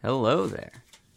Hello there.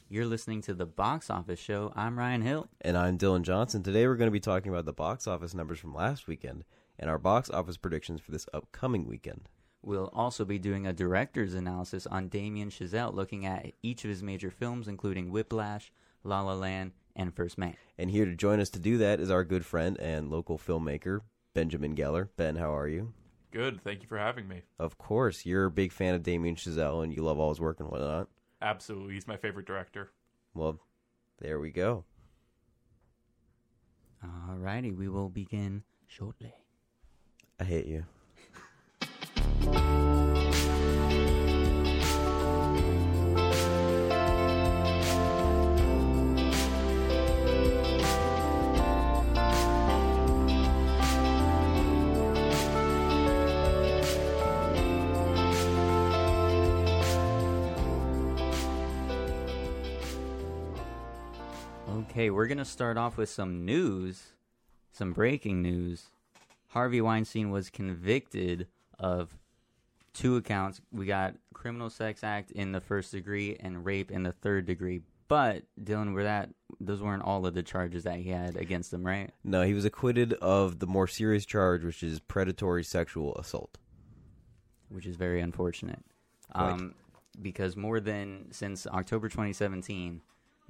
You're listening to the Box Office Show. I'm Ryan Hill. And I'm Dylan Johnson. Today we're going to be talking about the box office numbers from last weekend and our box office predictions for this upcoming weekend. We'll also be doing a director's analysis on Damien Chazelle, looking at each of his major films, including Whiplash, La La Land, and First Man. And here to join us to do that is our good friend and local filmmaker, Benjamin Geller. Ben, how are you? Good. Thank you for having me. Of course, you're a big fan of Damien Chazelle and you love all his work and whatnot. Absolutely. He's my favorite director. Well, there we go. Alrighty, we will begin shortly. I hate you. Okay, we're going to start off with some news, some breaking news. Harvey Weinstein was convicted of two accounts. We got criminal sex act in the first degree and rape in the third degree. But Dylan, were that those weren't all of the charges that he had against him, right? No, he was acquitted of the more serious charge, which is predatory sexual assault. Which is very unfortunate. Um, because more than since October 2017,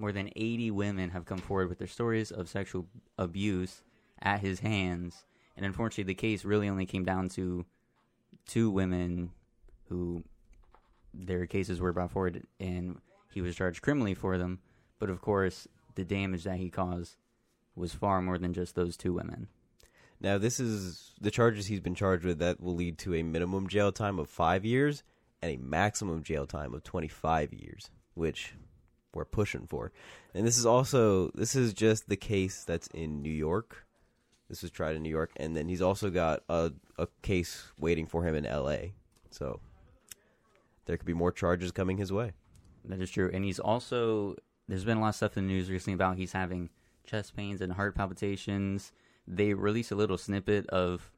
more than 80 women have come forward with their stories of sexual abuse at his hands. And unfortunately, the case really only came down to two women who their cases were brought forward and he was charged criminally for them. But of course, the damage that he caused was far more than just those two women. Now, this is the charges he's been charged with that will lead to a minimum jail time of five years and a maximum jail time of 25 years, which we're pushing for. And this is also, this is just the case that's in New York. This was tried in New York. And then he's also got a, a case waiting for him in LA. So there could be more charges coming his way. That is true. And he's also, there's been a lot of stuff in the news recently about he's having chest pains and heart palpitations. They released a little snippet of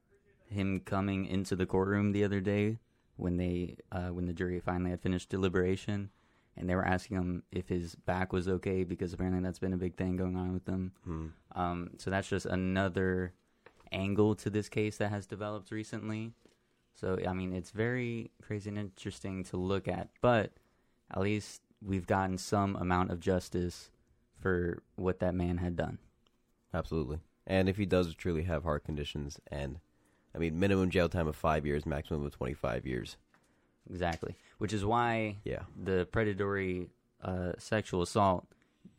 him coming into the courtroom the other day when they, uh, when the jury finally had finished deliberation. And they were asking him if his back was okay because apparently that's been a big thing going on with them. Hmm. Um, so that's just another angle to this case that has developed recently. So I mean, it's very crazy and interesting to look at, but at least we've gotten some amount of justice for what that man had done. Absolutely. And if he does truly have heart conditions and, I mean, minimum jail time of five years, maximum of 25 years. Exactly, which is why Yeah. the predatory uh, sexual assault,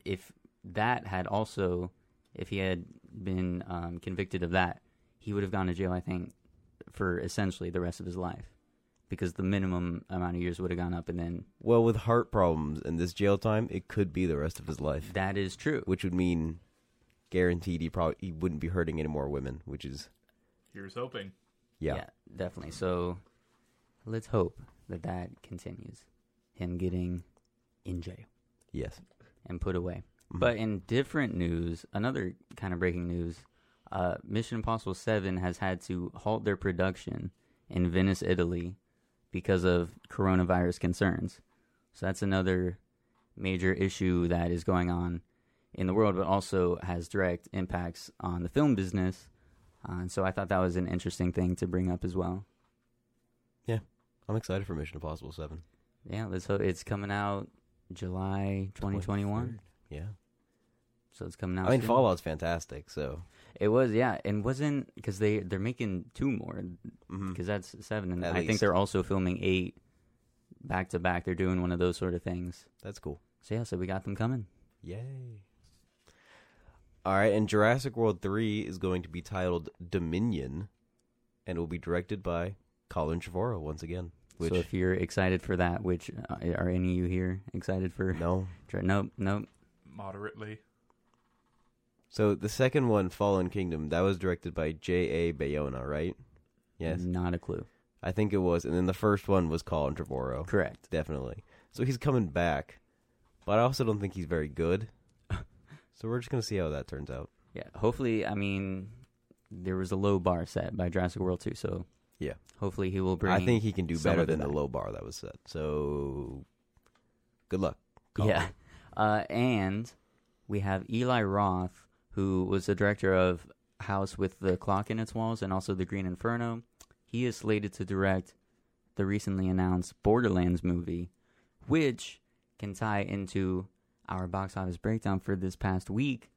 if that had also, if he had been um, convicted of that, he would have gone to jail. I think for essentially the rest of his life, because the minimum amount of years would have gone up, and then Well, with heart problems and this jail time, it could be the rest of his life, that is true. which would mean guaranteed he probably he wouldn't be hurting any more women, which is Here's hoping. yeah. definitely. So let's hope that that continues. Him getting in jail. Yes. and put away. Mhm. But in different news, another kind of breaking news, uh, Mission Impossible 7 has had to halt their production in Venice, Italy because of coronavirus concerns. So that's another major issue that is going on in the world, but also has direct impacts on the film business. Uh, and so I thought that was an interesting thing to bring up as well. I'm excited for Mission Impossible 7. Yeah, let's hope it's coming out July 2021. 23rd. Yeah. So it's coming out. I mean, soon. Fallout's fantastic, so. It was, yeah, and wasn't because they they're making two more mm-hmm. because that's seven, and At I think they're also filming eight back to back. They're doing one of those sort of things. That's cool. So yeah, so we got them coming. Yay. All right, and Jurassic World 3 is going to be titled Dominion and will be directed by Colin Trevorrow once again. Which, so if you're excited for that, which uh, are any of you here excited for? no. Tra- Nope, nope. Moderately. So the second one, Fallen Kingdom, that was directed by J.A. Bayona, right? Yes. not a clue. I think it was. And then the first one was Colin Trevorrow. Correct. Definitely. So he's coming back. But I also don't think he's very good. so we're just going to see how that turns out. Yeah, hopefully. I mean, there was a low bar set by Jurassic World 2, so Yeah. hopefully he will bring. I think he can do some better of it than the back. low bar that was set. So good luck. Colin. Yeah. Uh, and we have Eli Roth, who was the director of House with the Clock in Its Walls and also The Green Inferno. He is slated to direct the recently announced Borderlands movie, which can tie into our box office breakdown for this past week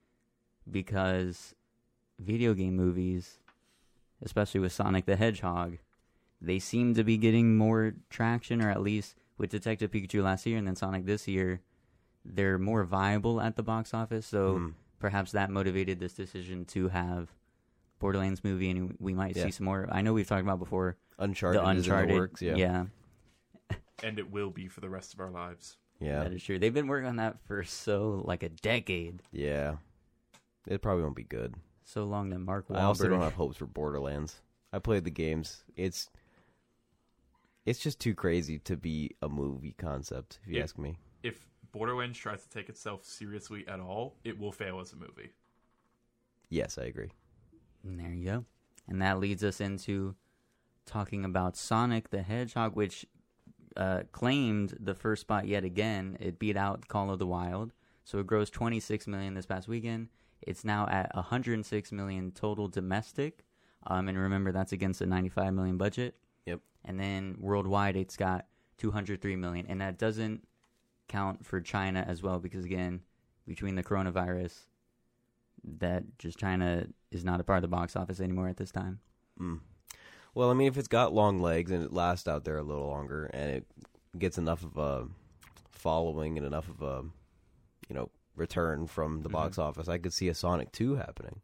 because video game movies, especially with Sonic the Hedgehog, they seem to be getting more traction, or at least with Detective Pikachu last year and then Sonic this year, they're more viable at the box office. So Mm. perhaps that motivated this decision to have Borderlands movie, and we might Yeah. see some more. I know we've talked about before Uncharted, the is in Uncharted. the works. Yeah. yeah, And it will be for the rest of our lives. Yeah. that is true. They've been working on that for so like a decade, Yeah. It probably won't be good. So long that Mark Wahlberg. I also don't have hopes for Borderlands. I played the games. It's it's just too crazy to be a movie concept, if you Yeah. ask me. If Borderlands tries to take itself seriously at all, it will fail as a movie. Yes, I agree. And there you go. And that leads us into talking about Sonic the Hedgehog, which uh, claimed the first spot yet again. It beat out Call of the Wild, so it grossed 26 million this past weekend. It's now at 106 million total domestic, um, and remember that's against a 95 million budget. Yep. And then worldwide, it's got 203 million, and that doesn't count for China as well because again, between the coronavirus, that just China is not a part of the box office anymore at this time. Mm. Well, I mean, if it's got long legs and it lasts out there a little longer and it gets enough of a following and enough of a, you know, return from the box office, I could see a Sonic 2 happening.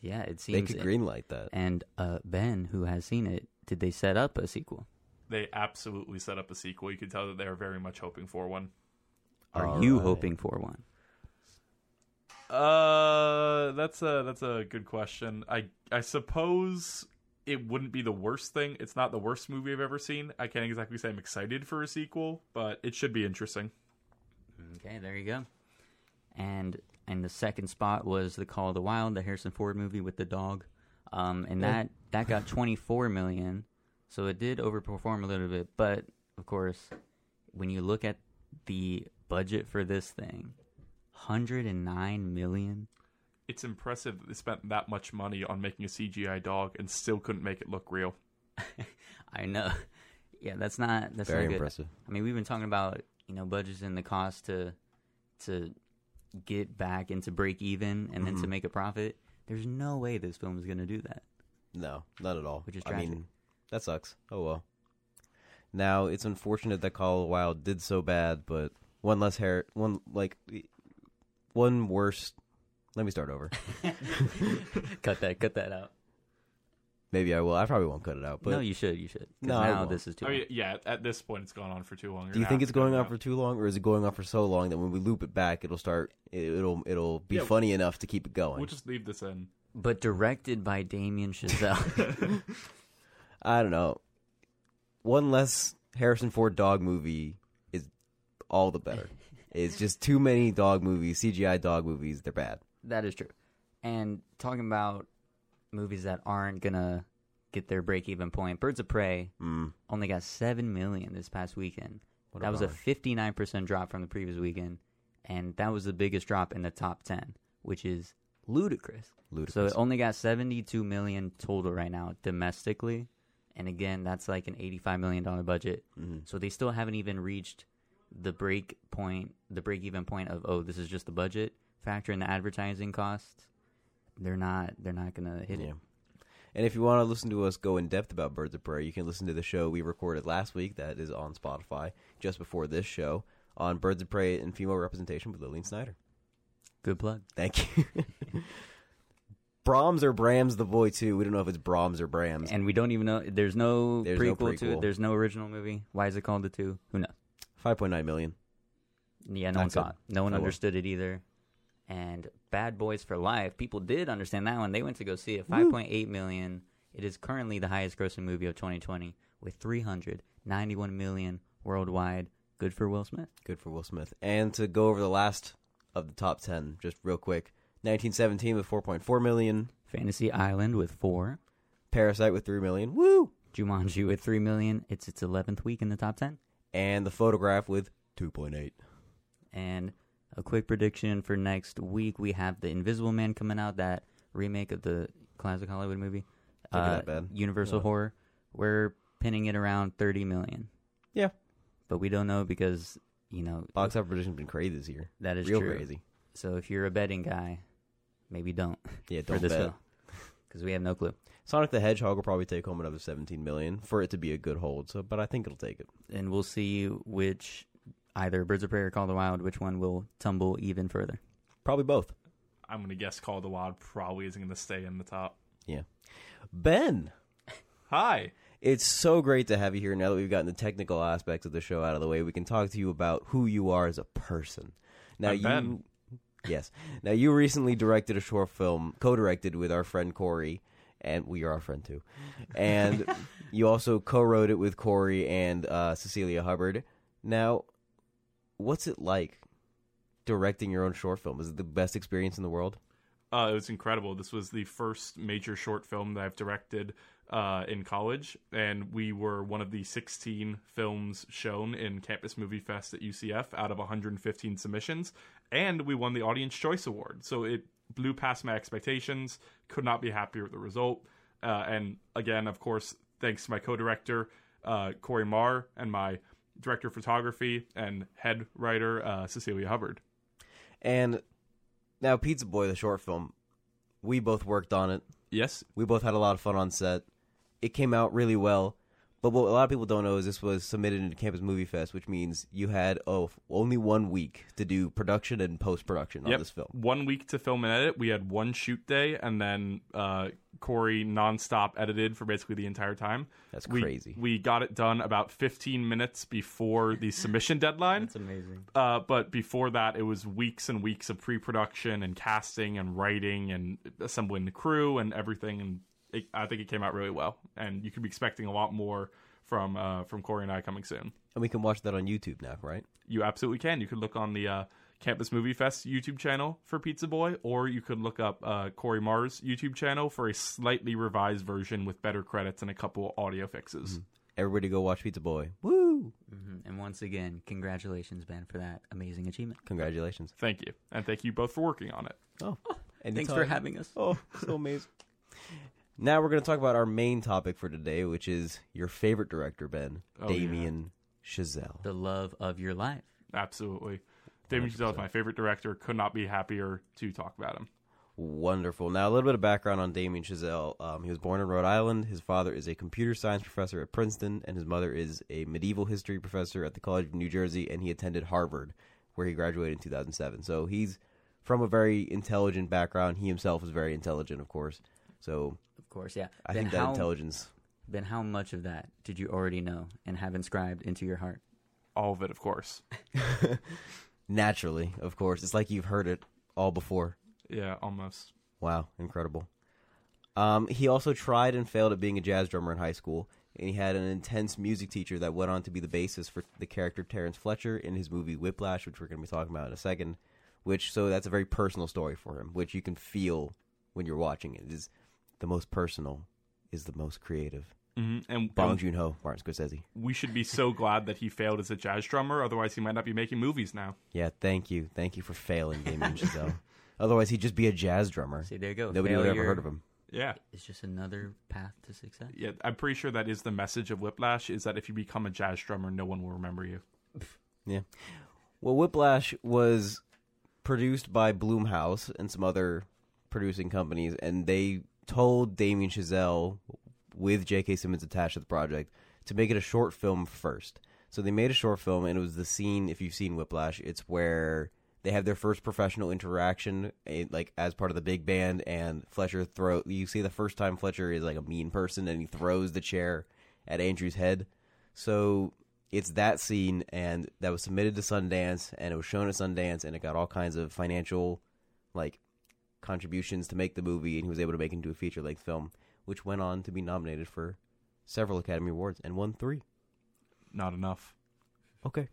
Yeah, it seems. They seems. could greenlight that. and uh, Ben, who has seen it, did they set up a sequel? They absolutely set up a sequel. You can tell that they're very much hoping for one. Are All you right. hoping for one? Uh, that's a that's a good question. I I suppose it wouldn't be the worst thing. It's not the worst movie I've ever seen. I can't exactly say I'm excited for a sequel, but it should be interesting. Okay, there you go. And and the second spot was the Call of the Wild, the Harrison Ford movie with the dog, um, and that that got 24 million, so it did overperform a little bit. But of course, when you look at the budget for this thing, 109 million. It's impressive that they spent that much money on making a CGI dog and still couldn't make it look real. I know. Yeah, that's not that's Very not good. impressive. I mean, we've been talking about you know budgets and the cost to to get back into break even and then to Mhm. make a profit. There's no way this film is going to do that. No, not at all. Which is I tragic. mean, that sucks. Oh well. Now it's unfortunate that Call of the Wild did so bad, but one less hair, one like one worse. Let me start over. cut that, cut that out. Maybe I will. I probably won't cut it out. But no, you should, you should. 'Cause No, I now won't. this is too. I mean, yeah, at this point, it's gone on for too long. You're do you gonna think have it's to cut going it on out. for too long, or is it going on for so long that when we loop it back, it'll start? It, it'll it'll be Yeah. funny enough to keep it going. We'll just leave this in. but directed by Damien Chazelle. I don't know. One less Harrison Ford dog movie is all the better. it's just too many dog movies, CGI dog movies. They're bad. that is true. And talking about movies that aren't gonna get their break even point, Birds of Prey Mm. only got seven million this past weekend. What that was a 59% drop from the previous weekend, and that was the biggest drop in the top 10, which is ludicrous. Ludicrous. So it only got 72 million total right now domestically, and again, that's like an 85 million dollar budget. Mhm. So they still haven't even reached the break point, the break even point of oh, this is just the budget. Factor in the advertising costs. They're not. They're not gonna hit Yeah. it. And if you want to listen to us go in depth about Birds of Prey, you can listen to the show we recorded last week that is on Spotify just before this show on Birds of Prey and female representation with Lillian Snyder. Good plug. Thank you. Brahms or Brams the boy too. We don't know if it's Brahms or Brams. And we don't even know. There's no, There's no prequel, to it. There's no original movie. Why is it called the two? Who knows? Five point nine million. Yeah, no Not one saw it. No one oh, well. understood it either. And Bad Boys for Life, people did understand that one. They went to go see it. 5.8 million. It is currently the highest grossing movie of 2020 with 391 million worldwide. Good for Will Smith. Good for Will Smith. And to go over the last of the top ten, just real quick. 1917 with 4.4 million. Fantasy Island with 4. Parasite with 3 million. Woo! Jumanji with 3 million. It's its 11th week in the top 10. And The Photograph with 2.8. And a quick prediction for next week: we have the Invisible Man coming out, that remake of the classic Hollywood movie, uh, bad. Universal Yeah. Horror. We're pinning it around thirty million. Yeah. but we don't know because you know Box office prediction's been crazy this year. that is Real true. crazy. So if you're a betting guy, maybe don't Yeah, don't bet. because we have no clue. Sonic the Hedgehog will probably take home another 17 million for it to be a good hold. So, but I think it'll take it. And we'll see which either Birds of Prey or Call of the Wild, which one will tumble even further. Probably both. I'm gonna guess Call of the Wild probably isn't gonna stay in the top. Yeah. Ben, Hi. it's so great to have you here. Now that we've gotten the technical aspects of the show out of the way, we can talk to you about who you are as a person. Now I'm you, Ben. yes. Now you recently directed a short film, co-directed with our friend Corey, and we are our friend too. And you also co-wrote it with Corey and uh, Cecilia Hubbard. Now, what's it like directing your own short film? Is it the best experience in the world? Uh, it was incredible. This was the first major short film that I've directed uh, in college, and we were one of the 16 films shown in Campus Movie Fest at UCF out of 115 submissions, and we won the Audience Choice Award. So it blew past my expectations. Could not be happier with the result. Uh, and again, of course, thanks to my co-director uh, Corey Marr and my director of photography and head writer uh, Cecilia Hubbard. And now, Pizza Boy, the short film, we both worked on it. Yes, We both had a lot of fun on set. It came out really well. But what a lot of people don't know is this was submitted into Campus Movie Fest, which means you had oh only one week to do production and post production on this film. One week to film and edit. We had one shoot day, and then uh, Corey nonstop edited for basically the entire time. That's We- crazy. We got it done about 15 minutes before the submission deadline. That's amazing. Uh, but before that, it was weeks and weeks of pre-production and casting and writing and assembling the crew and everything. And it, I think it came out really well. And you could be expecting a lot more from uh, from Corey and I coming soon. And we can watch that on YouTube now, right? You absolutely can. You could look on the uh, Campus Movie Fest YouTube channel for Pizza Boy, or you could look up uh, Corey Marr's YouTube channel for a slightly revised version with better credits and a couple audio fixes. Everybody go watch Pizza Boy. Woo! hmm And once again, congratulations, Ben, for that amazing achievement. Congratulations. Thank you, and thank you both for working on it. Oh, Thanks for having us. Oh, so amazing. Now we're going to talk about our main topic for today, which is your favorite director, Ben, Oh, yeah. Damien Chazelle. The love of your life. Absolutely, Damien Chazelle is my favorite director. Could not be happier to talk about him. Wonderful. Now, a little bit of background on Damien Chazelle. Um, he was born in Rhode Island. His father is a computer science professor at Princeton, and his mother is a medieval history professor at the College of New Jersey, and he attended Harvard, where he graduated in 2007. So he's from a very intelligent background. He himself is very intelligent, of course. So Of course, yeah. I ben, think that how, intelligence. Then how much of that did you already know and have inscribed into your heart? All of it, of course. Naturally, of course. It's like you've heard it all before. Yeah, almost. Wow, incredible. Um, he also tried and failed at being a jazz drummer in high school, and he had an intense music teacher that went on to be the basis for the character Terrence Fletcher in his movie Whiplash, which we're going to be talking about in a second. Which, so that's a very personal story for him, which you can feel when you're watching it. It is the most personal, is the most creative. hmm And, Bong Joon Ho, Martin Scorsese. we should be so glad that he failed as a jazz drummer. Otherwise, he might not be making movies now. Yeah, thank you, thank you for failing, Damien Chazelle. Otherwise, he'd just be a jazz drummer. See, there you go. Nobody would have ever heard of him. Yeah. It's just another path to success. Yeah, I'm pretty sure that is the message of Whiplash is that if you become a jazz drummer, no one will remember you. Yeah. Well, Whiplash was produced by Blumhouse and some other producing companies, and they told Damien Chazelle, with J.K. Simmons attached to the project, to make it a short film first. So they made a short film, and it was the scene. If you've seen Whiplash, it's where they have their first professional interaction, eh, like as part of the big band, and Fletcher throw. You see the first time Fletcher is like a mean person, and he throws the chair at Andrew's head. So it's that scene, and that was submitted to Sundance, and it was shown at Sundance, and it got all kinds of financial, like, contributions to make the movie, and he was able to make it into a feature length film, which went on to be nominated for several Academy Awards and won three. Not enough. Okay.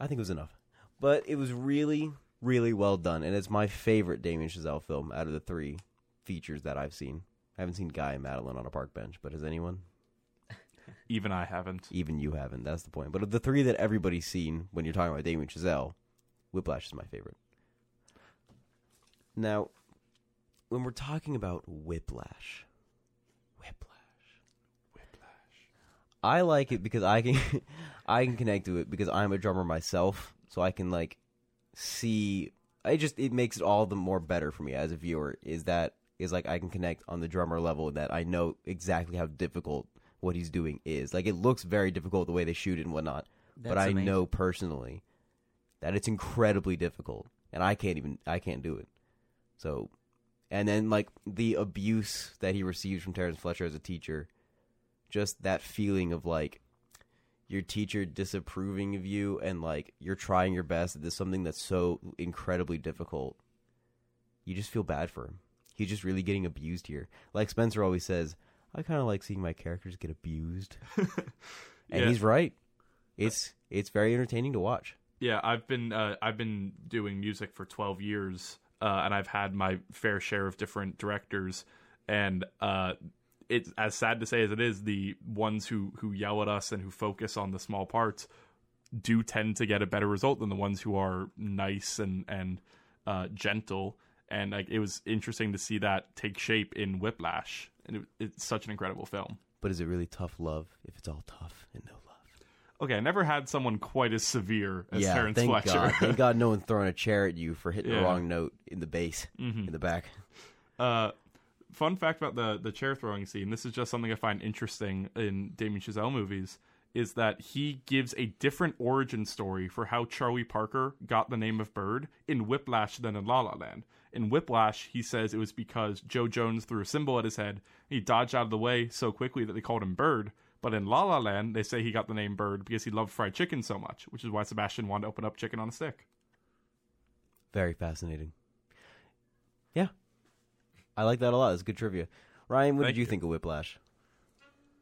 I think it was enough. But it was really, really well done, and it's my favorite Damien Chazelle film out of the three features that I've seen. I haven't seen Guy and Madeline on a park bench, but has anyone? Even I haven't. Even you haven't. That's the point. But of the three that everybody's seen when you're talking about Damien Chazelle, Whiplash is my favorite. Now, when we're talking about Whiplash, Whiplash, Whiplash. I like it because I can I can connect to it because I'm a drummer myself, so I can like see. I just it makes it all the more better for me as a viewer. Is that is like I can connect on the drummer level that I know exactly how difficult what he's doing is. Like it looks very difficult the way they shoot it and whatnot, but I amazing. know personally that it's incredibly difficult, and I can't even I can't do it. So, and then like the abuse that he receives from Terrence Fletcher as a teacher, just that feeling of like your teacher disapproving of you and like you're trying your best at this something that's so incredibly difficult. You just feel bad for him. He's just really getting abused here. Like Spencer always says, I kind of like seeing my characters get abused. And Yeah. he's right. It's it's very entertaining to watch. Yeah, I've been uh, I've been doing music for twelve years, uh, and I've had my fair share of different directors, and uh, it's as sad to say as it is, the ones who who yell at us and who focus on the small parts do tend to get a better result than the ones who are nice and and uh, gentle. And like it was interesting to see that take shape in Whiplash, and it, it's such an incredible film. But is it really tough love if it's all tough and no? Okay, I never had someone quite as severe as yeah, Terrence thank Fletcher. God. Thank God no one throwing a chair at you for hitting Yeah. the wrong note in the bass, Mhm. in the back. Uh, fun fact about the the chair throwing scene. This is just something I find interesting in Damien Chazelle movies. Is that he gives a different origin story for how Charlie Parker got the name of Bird in Whiplash than in La La Land. In Whiplash, he says it was because Jo Jones threw a cymbal at his head. He dodged out of the way so quickly that they called him Bird. But in La La Land, they say he got the name Bird because he loved fried chicken so much, which is why Sebastian wanted to open up chicken on a stick. Very fascinating. Yeah. I like that a lot. It's good trivia. Ryan, what Thank did you, you. think of Whiplash?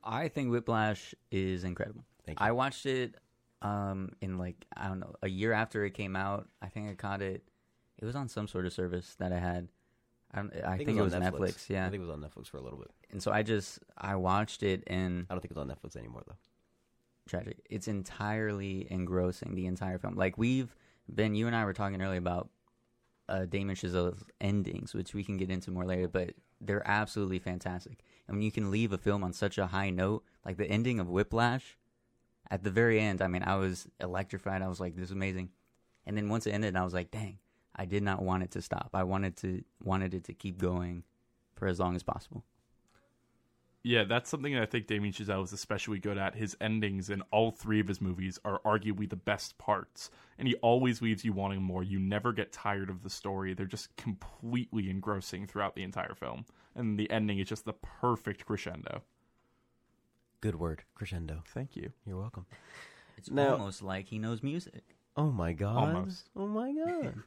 I think Whiplash is incredible. Thank you. I watched it um, in like I don't know a year after it came out. I think I caught it. It was on some sort of service that I had. I, don't, I, think, it was, on Netflix. Yeah, I think it was on Netflix for a little bit. and so I just I watched it and I don't think it's on Netflix anymore though. tragic. It's entirely engrossing. The entire film. Like we've been, you and I were talking earlier about uh, Damien Chazelle's endings, which we can get into more later, but they're absolutely fantastic. And when you can leave a film on such a high note, like the ending of Whiplash, at the very end, I mean, I was electrified. I was like, "This is amazing," and then once it ended, I was like, "Dang." I did not want it to stop. I wanted to wanted it to keep going for as long as possible. Yeah, that's something I think Damien Chazelle is especially good at. His endings in all three of his movies are arguably the best parts, and he always leaves you wanting more. You never get tired of the story. They're just completely engrossing throughout the entire film, and the ending is just the perfect crescendo. Good word. Crescendo. Thank you. You're welcome. It's Now- almost like he knows music. Oh my god. Almost. Oh my god.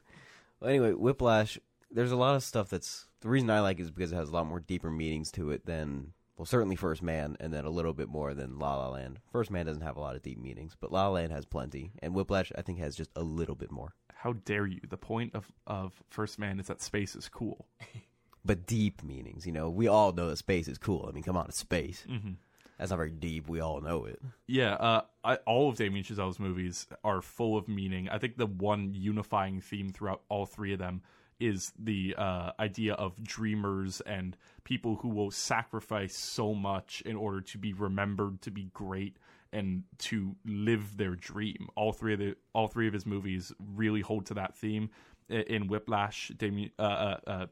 well, anyway, Whiplash. There's a lot of stuff that's the reason I like it is because it has a lot more deeper meanings to it than well, certainly First Man, and then a little bit more than La La Land. First Man doesn't have a lot of deep meanings, but La La Land has plenty, and Whiplash I think has just a little bit more. How dare you? The point of of First Man is that space is cool. But deep meanings, you know, we all know that space is cool. I mean, come on, it's space. hmm That's not very deep. We all know it. Yeah, uh, I, all of Damien Chazelle's movies are full of meaning. I think the one unifying theme throughout all three of them is the uh, idea of dreamers and people who will sacrifice so much in order to be remembered, to be great, and to live their dream. All three of the all three of his movies really hold to that theme. In Whiplash, Damien uh, uh, uh,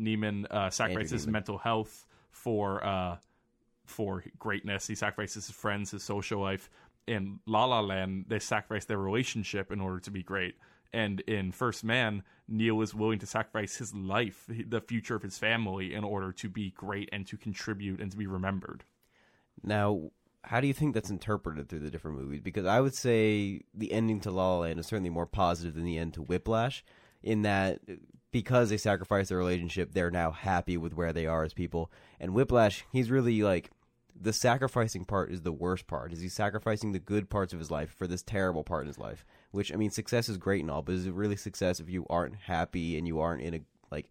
Neiman uh, sacrifices Neiman. mental health for. For greatness. He sacrifices his friends, his social life. In La La Land, they sacrifice their relationship in order to be great. And in First Man, Neil is willing to sacrifice his life, the future of his family, in order to be great and to contribute and to be remembered. Now, how do you think that's interpreted through the different movies? Because I would say the ending to La La Land is certainly more positive than the end to Whiplash, in that because they sacrificed their relationship, they're now happy with where they are as people. And Whiplash, he's really like the sacrificing part is the worst part. Is he sacrificing the good parts of his life for this terrible part in his life? Which I mean, success is great and all, but is it really success if you aren't happy and you aren't in a like,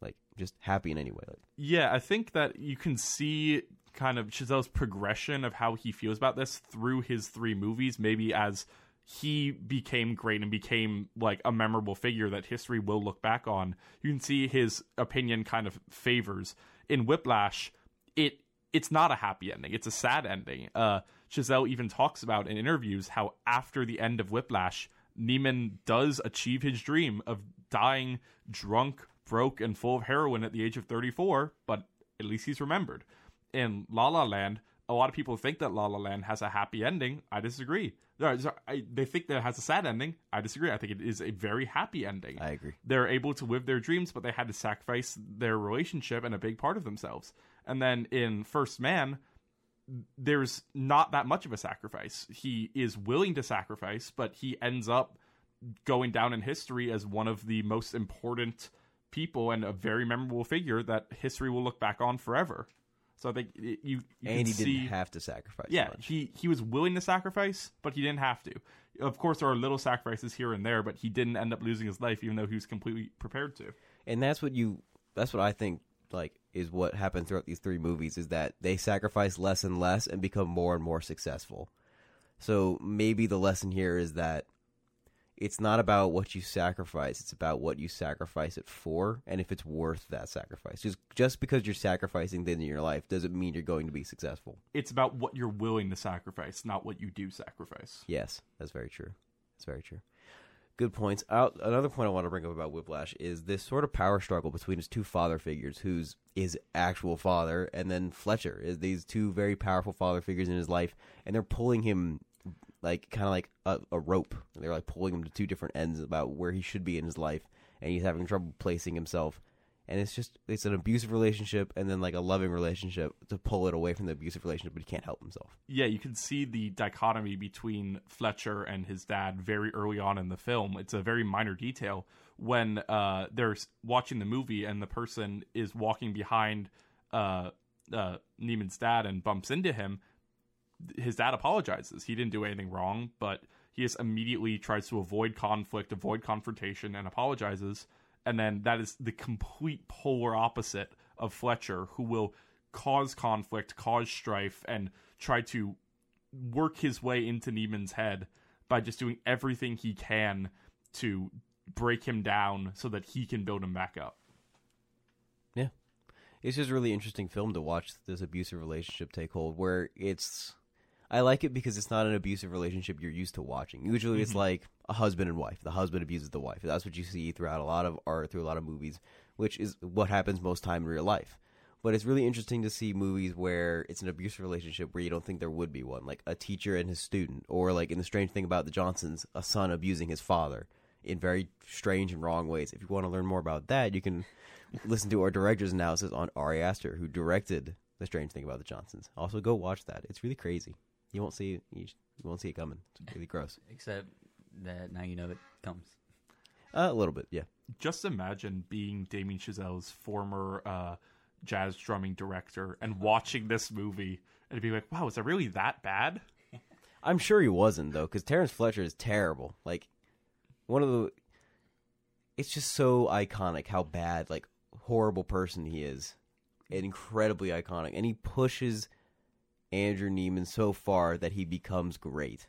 like just happy in any way? Like, Yeah, I think that you can see kind of Chazelle's progression of how he feels about this through his three movies, maybe as he became great and became like a memorable figure that history will look back on. You can see his opinion kind of favors in Whiplash. It it's not a happy ending; it's a sad ending. Uh, Chazelle even talks about in interviews how after the end of Whiplash, Neiman does achieve his dream of dying drunk, broke, and full of heroin at the age of 34, but at least he's remembered. In La La Land, a lot of people think that La La Land has a happy ending. I disagree. They think that it has a sad ending. I disagree. I think it is a very happy ending. I agree. They're able to live their dreams, but they had to sacrifice their relationship and a big part of themselves. And then in First Man, there's not that much of a sacrifice. He is willing to sacrifice, but he ends up going down in history as one of the most important people and a very memorable figure that history will look back on forever. So I think you, you and he see, didn't have to sacrifice. Yeah, much. he he was willing to sacrifice, but he didn't have to. Of course, there are little sacrifices here and there, but he didn't end up losing his life, even though he was completely prepared to. And that's what you. That's what I think. Like is what happened throughout these three movies is that they sacrifice less and less and become more and more successful. So maybe the lesson here is that it's not about what you sacrifice it's about what you sacrifice it for and if it's worth that sacrifice just just because you're sacrificing things in your life doesn't mean you're going to be successful It's about what you're willing to sacrifice, not what you do sacrifice. yes that's very true that's very true good points out another point i want to bring up about whiplash is this sort of power struggle between his two father figures who's his actual father and then fletcher is these two very powerful father figures in his life and they're pulling him like kind of like a, a rope. They're like pulling him to two different ends about where he should be in his life, and he's having trouble placing himself. And it's just it's an abusive relationship and then like a loving relationship to pull it away from the abusive relationship, but he can't help himself. Yeah, you can see the dichotomy between Fletcher and his dad very early on in the film. It's a very minor detail when uh, they're watching the movie and the person is walking behind uh, uh, Neiman's dad and bumps into him his dad apologizes. He didn't do anything wrong, but he just immediately tries to avoid conflict, avoid confrontation, and apologizes. And then that is the complete polar opposite of Fletcher, who will cause conflict, cause strife, and try to work his way into Neiman's head by just doing everything he can to break him down so that he can build him back up. Yeah. It's just a really interesting film to watch this abusive relationship take hold where it's I like it because it's not an abusive relationship you're used to watching. Usually, it's mm-hmm. like a husband and wife. The husband abuses the wife. That's what you see throughout a lot of art, through a lot of movies, which is what happens most time in real life. But it's really interesting to see movies where it's an abusive relationship where you don't think there would be one, like a teacher and his student, or like in the strange thing about the Johnsons, a son abusing his father in very strange and wrong ways. If you want to learn more about that, you can listen to our director's analysis on Ari Aster, who directed the strange thing about the Johnsons. Also, go watch that. It's really crazy. You won't see you, you won't see it coming. It's really gross. Except that now you know it comes. Uh, a little bit, yeah. Just imagine being Damien Chazelle's former uh, jazz drumming director and watching this movie and be like, "Wow, is it really that bad?" I'm sure he wasn't though, because Terrence Fletcher is terrible. Like one of the, it's just so iconic how bad, like horrible person he is, and incredibly iconic, and he pushes Andrew Neiman so far that he becomes great,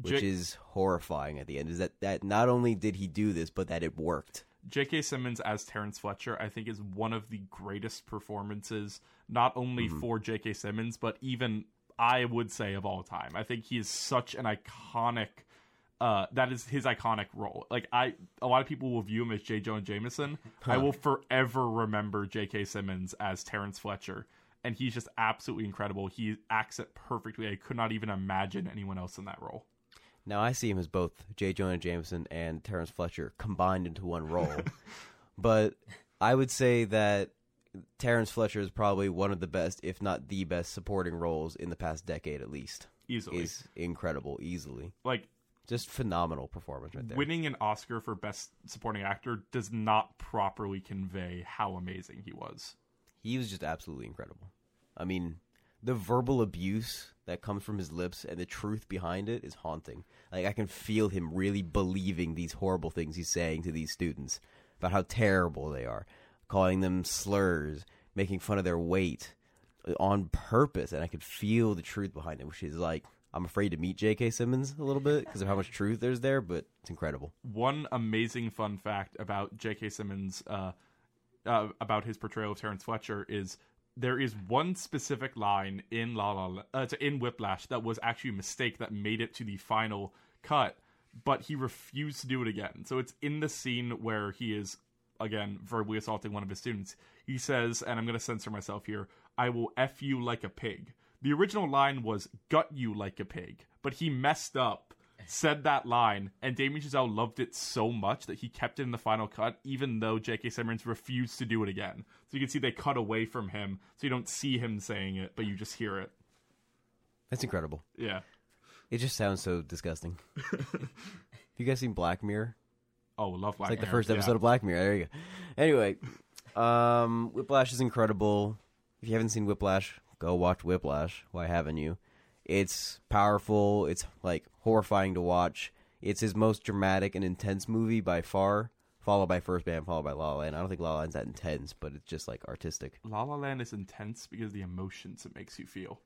which J- is horrifying at the end. Is that that not only did he do this, but that it worked. J.K. Simmons as Terrence Fletcher, I think, is one of the greatest performances, not only for J.K. Simmons, but even I would say of all time. I think he is such an iconic. Uh, that is his iconic role. Like I, a lot of people will view him as J. Jonah Jameson. I will forever remember J.K. Simmons as Terrence Fletcher, and he's just absolutely incredible. He acts it perfectly. I could not even imagine anyone else in that role. Now I see him as both J. Jonah Jameson and Terrence Fletcher combined into one role. but I would say that Terrence Fletcher is probably one of the best, if not the best, supporting roles in the past decade at least. Easily, Is incredible, easily. like Just phenomenal performance right there. winning an Oscar for Best Supporting Actor does not properly convey how amazing he was. He was just absolutely incredible. I mean, the verbal abuse that comes from his lips and the truth behind it is haunting. Like I can feel him really believing these horrible things he's saying to these students about how terrible they are, calling them slurs, making fun of their weight, on purpose, and I could feel the truth behind it, which is like I'm afraid to meet J.K. Simmons a little bit because of how much truth there's there, but it's incredible. One amazing fun fact about J.K. Simmons, uh, uh, about his portrayal of Terrence Fletcher, is there is one specific line in La La uh, in Whiplash that was actually a mistake that made it to the final cut, but he refused to do it again. So it's in the scene where he is again verbally assaulting one of his students. He says, and I'm going to censor myself here, "I will f you like a pig." The original line was "gut you like a pig," but he messed up. Said that line, and Damien Chazelle loved it so much that he kept it in the final cut, even though J.K. Simmons refused to do it again. So you can see they cut away from him, so you don't see him saying it, but you just hear it. That's incredible. Yeah. It just sounds so disgusting. Have you guys seen Black Mirror? Oh, love Black It's like the first yeah. episode of Black Mirror. There you go. Anyway, um, Whiplash is incredible. If you haven't seen Whiplash, go watch Whiplash. Why haven't you? It's powerful. It's like horrifying to watch. It's his most dramatic and intense movie by far, followed by First Man, followed by La La Land. I don't think La La Land's that intense, but it's just like artistic. La La Land is intense because of the emotions it makes you feel.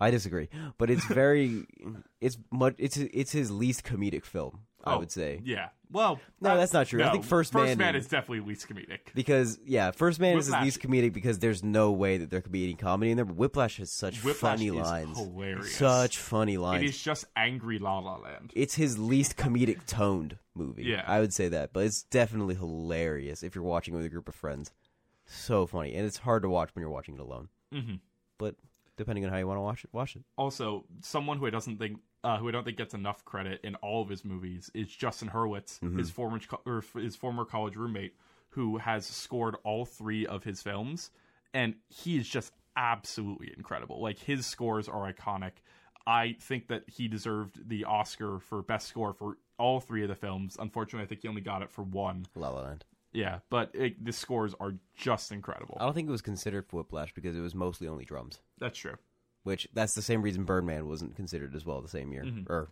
I disagree, but it's very, it's much, it's it's his least comedic film. I Oh, would say. Yeah. Well, No, that's not true. I think First Man Man is- definitely least comedic. Because yeah, First Man is his Whiplash- least comedic because there's no way that there could be any comedy in there. But Whiplash has such Whiplash funny is lines, hilarious. such funny It lines. is just angry La La Land. It's his least comedic toned movie. Yeah. I would say that, but it's definitely hilarious if you're watching it with a group of friends. So funny, and it's hard to watch when you're watching it alone. hmm But depending on how you want to watch it, watch it. Also, someone who I doesn't think, uh, who I don't think gets enough credit in all of his movies is Justin Hurwitz, Mm-hmm. his former or his former college roommate, who has scored all three of his films, and he is just absolutely incredible. Like his scores are iconic. I think that he deserved the Oscar for best score for all three of the films. Unfortunately, I think he only got it for one. La La Land. Yeah, but it, the scores are just incredible. I don't think it was considered Whiplash because it was mostly only drums. That's true. Which that's the same reason Birdman wasn't considered as well the same year or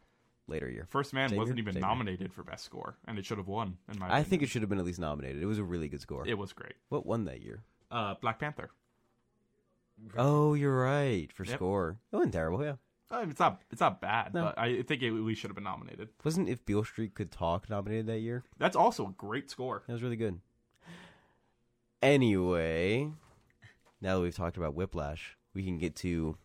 later year. First Man Same wasn't year? even Same year. nominated for best score, and it should have won. In my I think it should have been at least nominated. It was a really good score. it was great. What won that year? Uh, Black Panther. Oh, you're right for Yep. score. It wasn't terrible. Yeah, Uh, it's not it's not bad, No. but I think it, we should have been nominated. wasn't if Beale Street Could Talk nominated that year? That's also a great score. That was really good. Anyway, now that we've talked about Whiplash, we can get to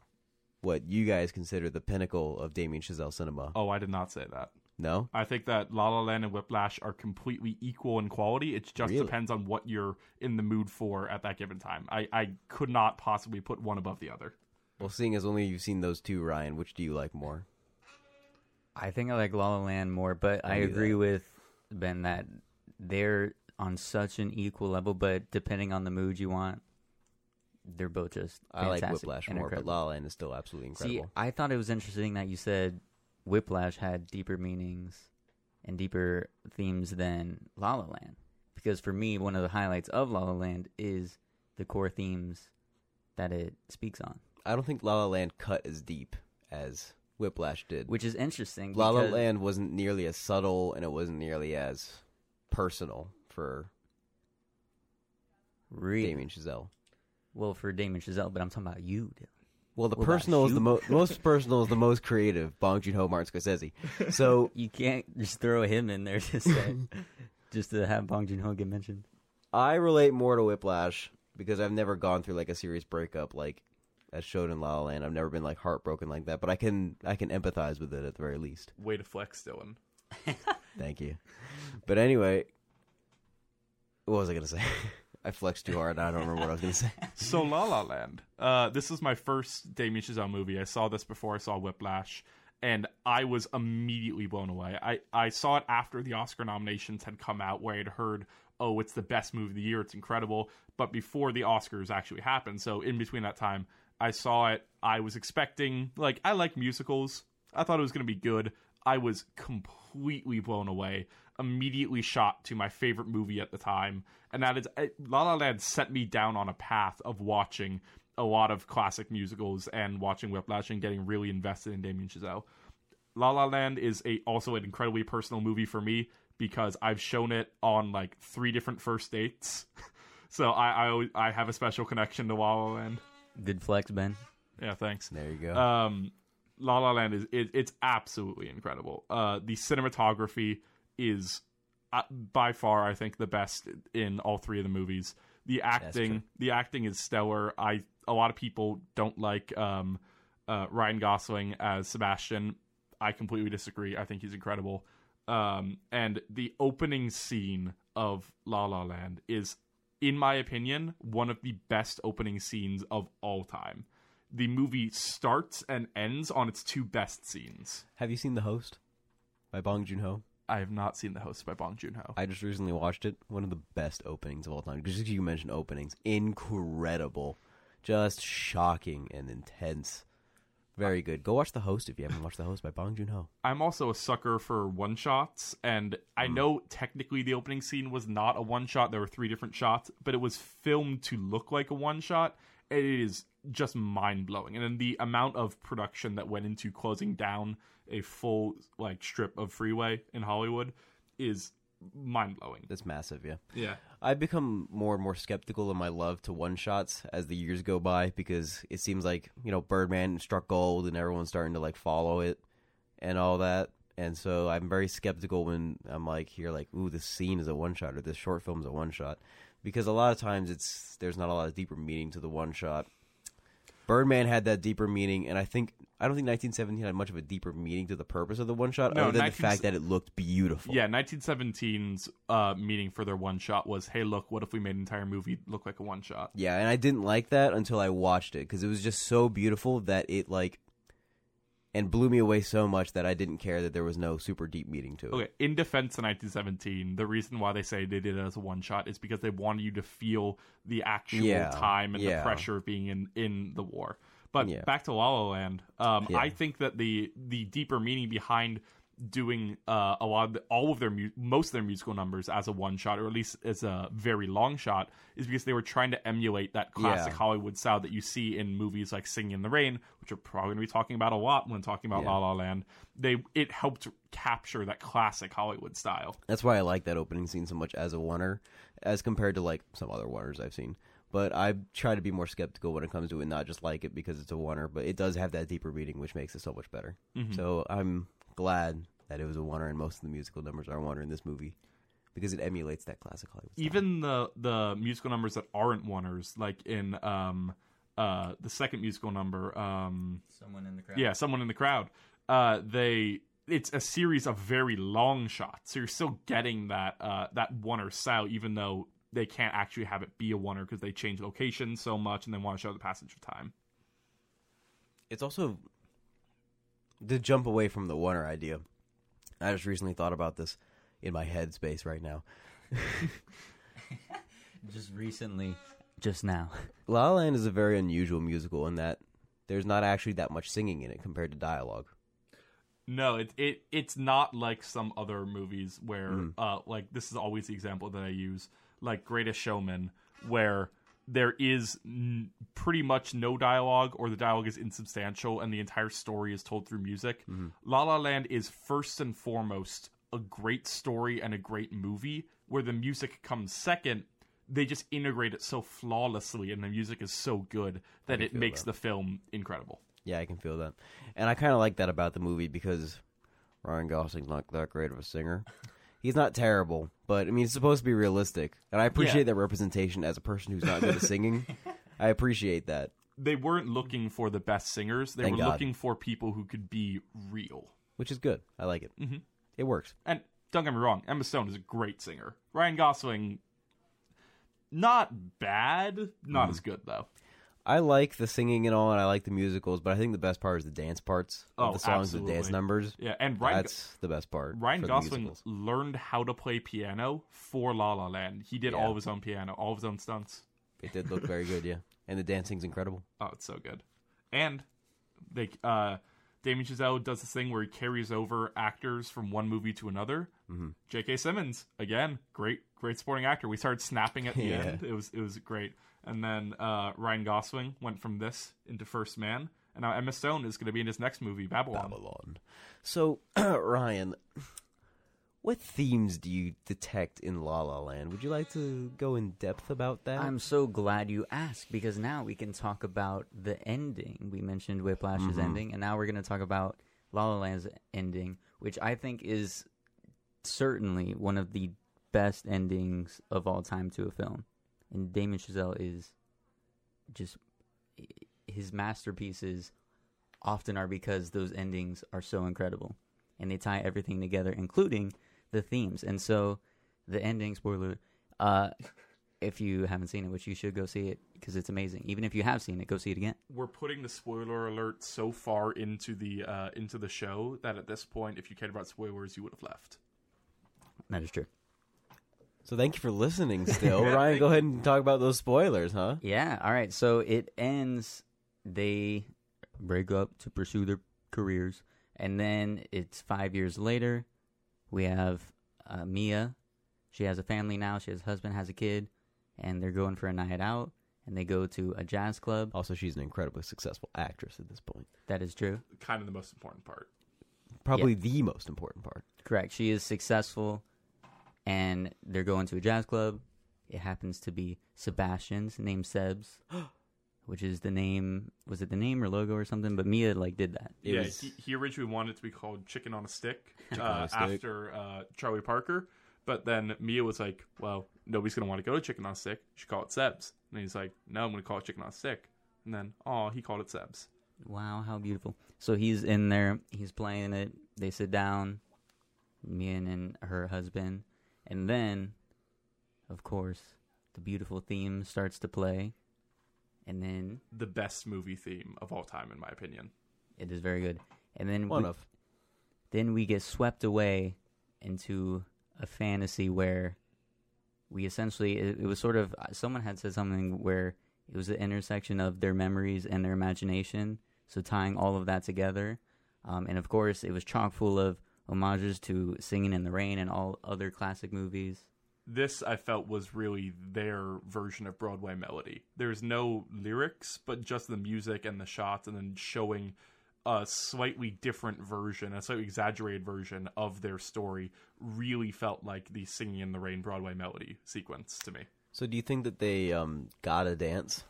what you guys consider the pinnacle of Damien Chazelle cinema. Oh, I did not say that. No, I think that La La Land and Whiplash are completely equal in quality. It just Really? depends on what you're in the mood for at that given time. I, I could not possibly put one above the other. Well, seeing as only you've seen those two, Ryan, which do you like more? I think I like La La Land more, but I, do agree that. with Ben that they're on such an equal level. But depending on the mood you want, they're both just. I like Whiplash more, but incredible. La La Land is still absolutely incredible. See. I thought it was interesting that you said Whiplash had deeper meanings and deeper themes than La La Land, because for me, one of the highlights of La La Land is the core themes that it speaks on, I don't think La La Land cut as deep as Whiplash did. which is interesting. La La Land wasn't nearly as subtle and it wasn't nearly as personal for Really? Damien Chazelle. Well, for Damien Chazelle, but I'm talking about you, Dylan. Well, the What personal is the mo- most personal is the most creative. Bong Joon Ho, Martin Scorsese. So You can't just throw him in there to say, just to have Bong Joon Ho get mentioned. I relate more to Whiplash because I've never gone through like a serious breakup like as showed in La La Land. I've never been like heartbroken like that, but I can I can empathize with it at the very least. Way to flex, Dylan. Thank you. But anyway, what was I gonna say? I flexed too hard. I don't remember what I was gonna say. So La La Land. Uh, this is my first Damien Chazelle movie. I saw this before I saw Whiplash, and I was immediately blown away. I, I saw it after the Oscar nominations had come out, where I'd heard, oh, it's the best movie of the year, it's incredible, but before the Oscars actually happened. So in between that time, I saw it. I was expecting, like, I like musicals. I thought it was going to be good. I was completely blown away. Immediately shot to my favorite movie at the time, and that is uh, La La Land. Set me down on a path of watching a lot of classic musicals and watching Whiplash and getting really invested in Damien Chazelle. La La Land is a also an incredibly personal movie for me because I've shown it on like three different first dates. so I I, I have a special connection to La La Land. Good flex, Ben. Yeah, thanks. There you go. Um, La La Land is it, it's absolutely incredible. Uh, the cinematography is uh, by far, I think, the best in all three of the movies. The acting, the acting is stellar. I a lot of people don't like um, uh, Ryan Gosling as Sebastian. I completely disagree. I think he's incredible. Um, and the opening scene of La La Land is, in my opinion, one of the best opening scenes of all time. The movie starts and ends on its two best scenes. Have you seen The Host by Bong Joon Ho? I have not seen The Host by Bong Joon Ho. I just recently watched it. One of the best openings of all time. Just you mentioned openings, incredible, just shocking and intense. Very good. Go watch The Host if you haven't watched The Host by Bong Joon Ho. I'm also a sucker for one shots, and I mm. know technically the opening scene was not a one shot. There were three different shots, but it was filmed to look like a one shot. It is just mind blowing, and then the amount of production that went into closing down a full like strip of freeway in Hollywood is mind blowing. That's massive, yeah. Yeah, I've become more and more skeptical of my love to one shots as the years go by because it seems like, you know, Birdman struck gold and everyone's starting to like follow it and all that. And so I'm very skeptical when I'm like here like, ooh, this scene is a one shot or this short film is a one shot. Because a lot of times it's there's not a lot of deeper meaning to the one shot. Birdman had that deeper meaning and I think I don't think 1917 had much of a deeper meaning to the purpose of the one shot No, other than 19 the fact that it looked beautiful. yeah. 1917's uh, meaning for their one shot was, "Hey, look, what if we made an entire movie look like a one shot?" Yeah, and I didn't like that until I watched it because it was just so beautiful that it like and blew me away so much that I didn't care that there was no super deep meaning to it. Okay, in defense of 1917, the reason why they say they did it as a one shot is because they wanted you to feel the actual Yeah, time and yeah. the pressure of being in in the war. But Yeah. back to La La Land, um, Yeah. I think that the the deeper meaning behind doing uh, a lot of the, all of their mu- most of their musical numbers as a one shot or at least as a very long shot is because they were trying to emulate that classic Yeah. Hollywood style that you see in movies like Singing in the Rain, which we're probably going to be talking about a lot when talking about Yeah. La La Land. They it helped capture that classic Hollywood style. That's why I like that opening scene so much as a oneer, as compared to like some other oneers I've seen. But I try to be more skeptical when it comes to it, not just like it because it's a oneer, but it does have that deeper meaning, which makes it so much better. Mm-hmm. So I'm glad that it was a oneer, and most of the musical numbers are oneer in this movie because it emulates that classic Hollywood. style. Even the the musical numbers that aren't oneers, like in um uh the second musical number, um Someone in the crowd. yeah, someone in the crowd, uh they it's a series of very long shots, so you're still getting that uh that oneer style, even though they can't actually have it be a oneer because they change location so much and they want to show the passage of time. it's also to jump away from the oneer idea. I just recently thought about this in my head space right now. Just recently, just now. La La Land is a very unusual musical in that there's not actually that much singing in it compared to dialogue. No, it it it's not like some other movies where Mm. uh like this is always the example that I use, like Greatest Showman, where there is n- pretty much no dialogue or the dialogue is insubstantial and the entire story is told through music. Mm-hmm. La La Land is first and foremost a great story and a great movie where the music comes second. They just integrate it so flawlessly and the music is so good that it makes that. the film incredible. Yeah, I can feel that. And I kind of like that about the movie because Ryan Gosling's not that great of a singer. He's not terrible, but I mean, it's supposed to be realistic. And I appreciate Yeah. that representation as a person who's not good at singing. I appreciate that. they weren't looking for the best singers. They Thank were God. looking for people who could be real. Which is good. I like it. Mhm. It works. And don't get me wrong, Emma Stone is a great singer. Ryan Gosling, not bad, not Mm-hmm. as good though. I like the singing and all, and I like the musicals, but I think the best part is the dance parts of Oh, the songs, the dance numbers. Yeah, and Ryan That's the best part. Ryan Gosling learned how to play piano for La La Land. He did Yeah. all of his own piano, all of his own stunts. It did look very good, yeah. And the dancing's incredible. Oh, it's so good. And they uh Damien Chazelle does this thing where he carries over actors from one movie to another. Mm-hmm. J.K. Simmons, again, great, great supporting actor. We started snapping at the Yeah. end. It was, it was great. And then uh, Ryan Gosling went from this into First Man, and now Emma Stone is going to be in his next movie, Babylon. Babylon. So, Ryan, what themes do you detect in La La Land? Would you like to go in depth about that? I'm so glad you asked because now we can talk about the ending. We mentioned Whiplash's Mhm. ending, and now we're going to talk about La La Land's ending, which I think is certainly one of the best endings of all time to a film. And Damien Chazelle is just his masterpieces often are because those endings are so incredible and they tie everything together, including the themes. And so the ending, spoiler, uh, if you haven't seen it, which you should go see it because it's amazing. Even if you have seen it, go see it again. We're putting the spoiler alert so far into the uh, into the show that at this point, if you cared about spoilers, you would have left. That is true. So thank you for listening. Still, Ryan, go ahead and talk about those spoilers, huh? Yeah. All right. So it ends. They break up to pursue their careers, and then it's five years later. We have uh, Mia. She has a family now. She has a husband, has a kid, and they're going for a night out. And they go to a jazz club. Also, she's an incredibly successful actress at this point. That is true. Kind of the most important part. Probably the most important part. Correct. She is successful, and they're going to a jazz club. It happens to be Sebastian's name, Sebs, which is the name. Was it the name or logo or something? But Mia like did that. It yeah, was- he, he originally wanted it to be called Chicken on a Stick on uh, a Stick. after uh, Charlie Parker, but then Mia was like, "Well, nobody's gonna want to go to Chicken on a Stick. You should call it Sebs." And he's like, "No, I'm gonna call it Chicken on a Stick." And then, oh, he called it Sebs. Wow, how beautiful! So he's in there. He's playing it. They sit down, Mia and her husband, and then, of course, the beautiful theme starts to play, and then The best movie theme of all time, in my opinion. it is very good. And then One we- of. then we get swept away into a fantasy where we essentially it, it was sort of someone had said something where it was the intersection of their memories and their imagination so tying all of that together um, and of course it was chock full of homages to singing in the rain and all other classic movies This I felt was really their version of Broadway melody. There's no lyrics, but just the music and the shots, and then showing a slightly different version, a slightly exaggerated version of their story. Really felt like the singing in the rain Broadway melody sequence to me. So, do you think that they um gotta dance?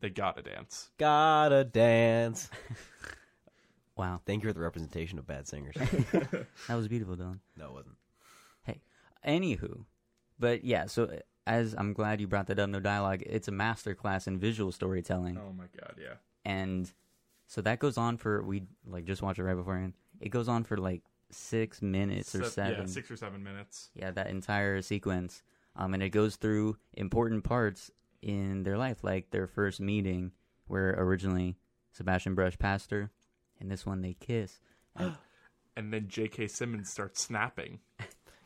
They gotta dance. Gotta dance. wow Thank you for the representation of bad singers. that was beautiful dylan no, it wasn't. Hey, anywho, but yeah, so as I'm glad you brought that up, no dialogue. It's a masterclass in visual storytelling, Oh my god, yeah. and so that goes on for we like just watched it right beforehand. It goes on for like six minutes or seven. Yeah, six or seven minutes. Yeah, that entire sequence, um, and it goes through important parts in their life, like their first meeting, where originally Sebastian brushed past her, and this one they kiss. And And then J.K. Simmons starts snapping.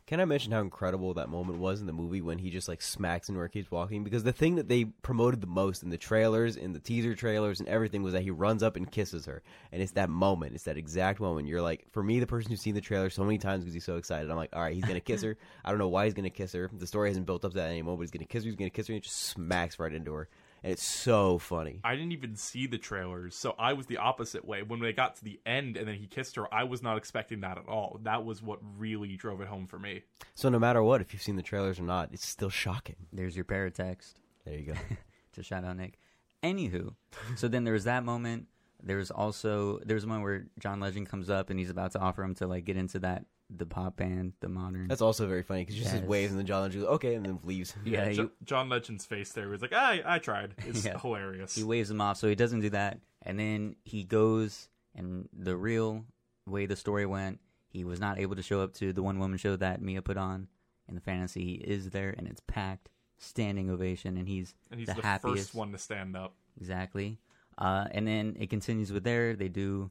Can I mention how incredible that moment was in the movie when he just like smacks into where keeps walking? Because the thing that they promoted the most in the trailers, in the teaser trailers, and everything was that he runs up and kisses her, and it's that moment, it's that exact moment. You're like, for me, the person who's seen the trailer so many times because he's so excited, I'm like, all right, he's gonna kiss her. I don't know why he's gonna kiss her. The story hasn't built up to that anymore, but he's gonna kiss her. He's gonna kiss her, and he just smacks right into her, and it's so funny. I didn't even see the trailers, so I was the opposite way. When they got to the end and then he kissed her, I was not expecting that at all. That was what really drove it home for me. So no matter what, if you've seen the trailers or not, it's still shocking. there's your paratext. There you go. to shout out Nick. Anywho, so then there was that moment. There was also there was a moment where John Legend comes up and he's about to offer him to like get into that the pop band, the modern. That's also very funny because he just Yes. waves and then John Legend goes, okay, and then leaves. yeah, Jo- he, John Legend's face there was like, I, I tried. It's Yeah. hilarious. he waves him off, so he doesn't do that. And then he goes, and the real way the story went, he was not able to show up to the one woman show that Mia put on in the fantasy. He is there, and it's packed, standing ovation, and he's and he's the the, happiest. first one to stand up. Exactly. Uh, and then it continues with there. They do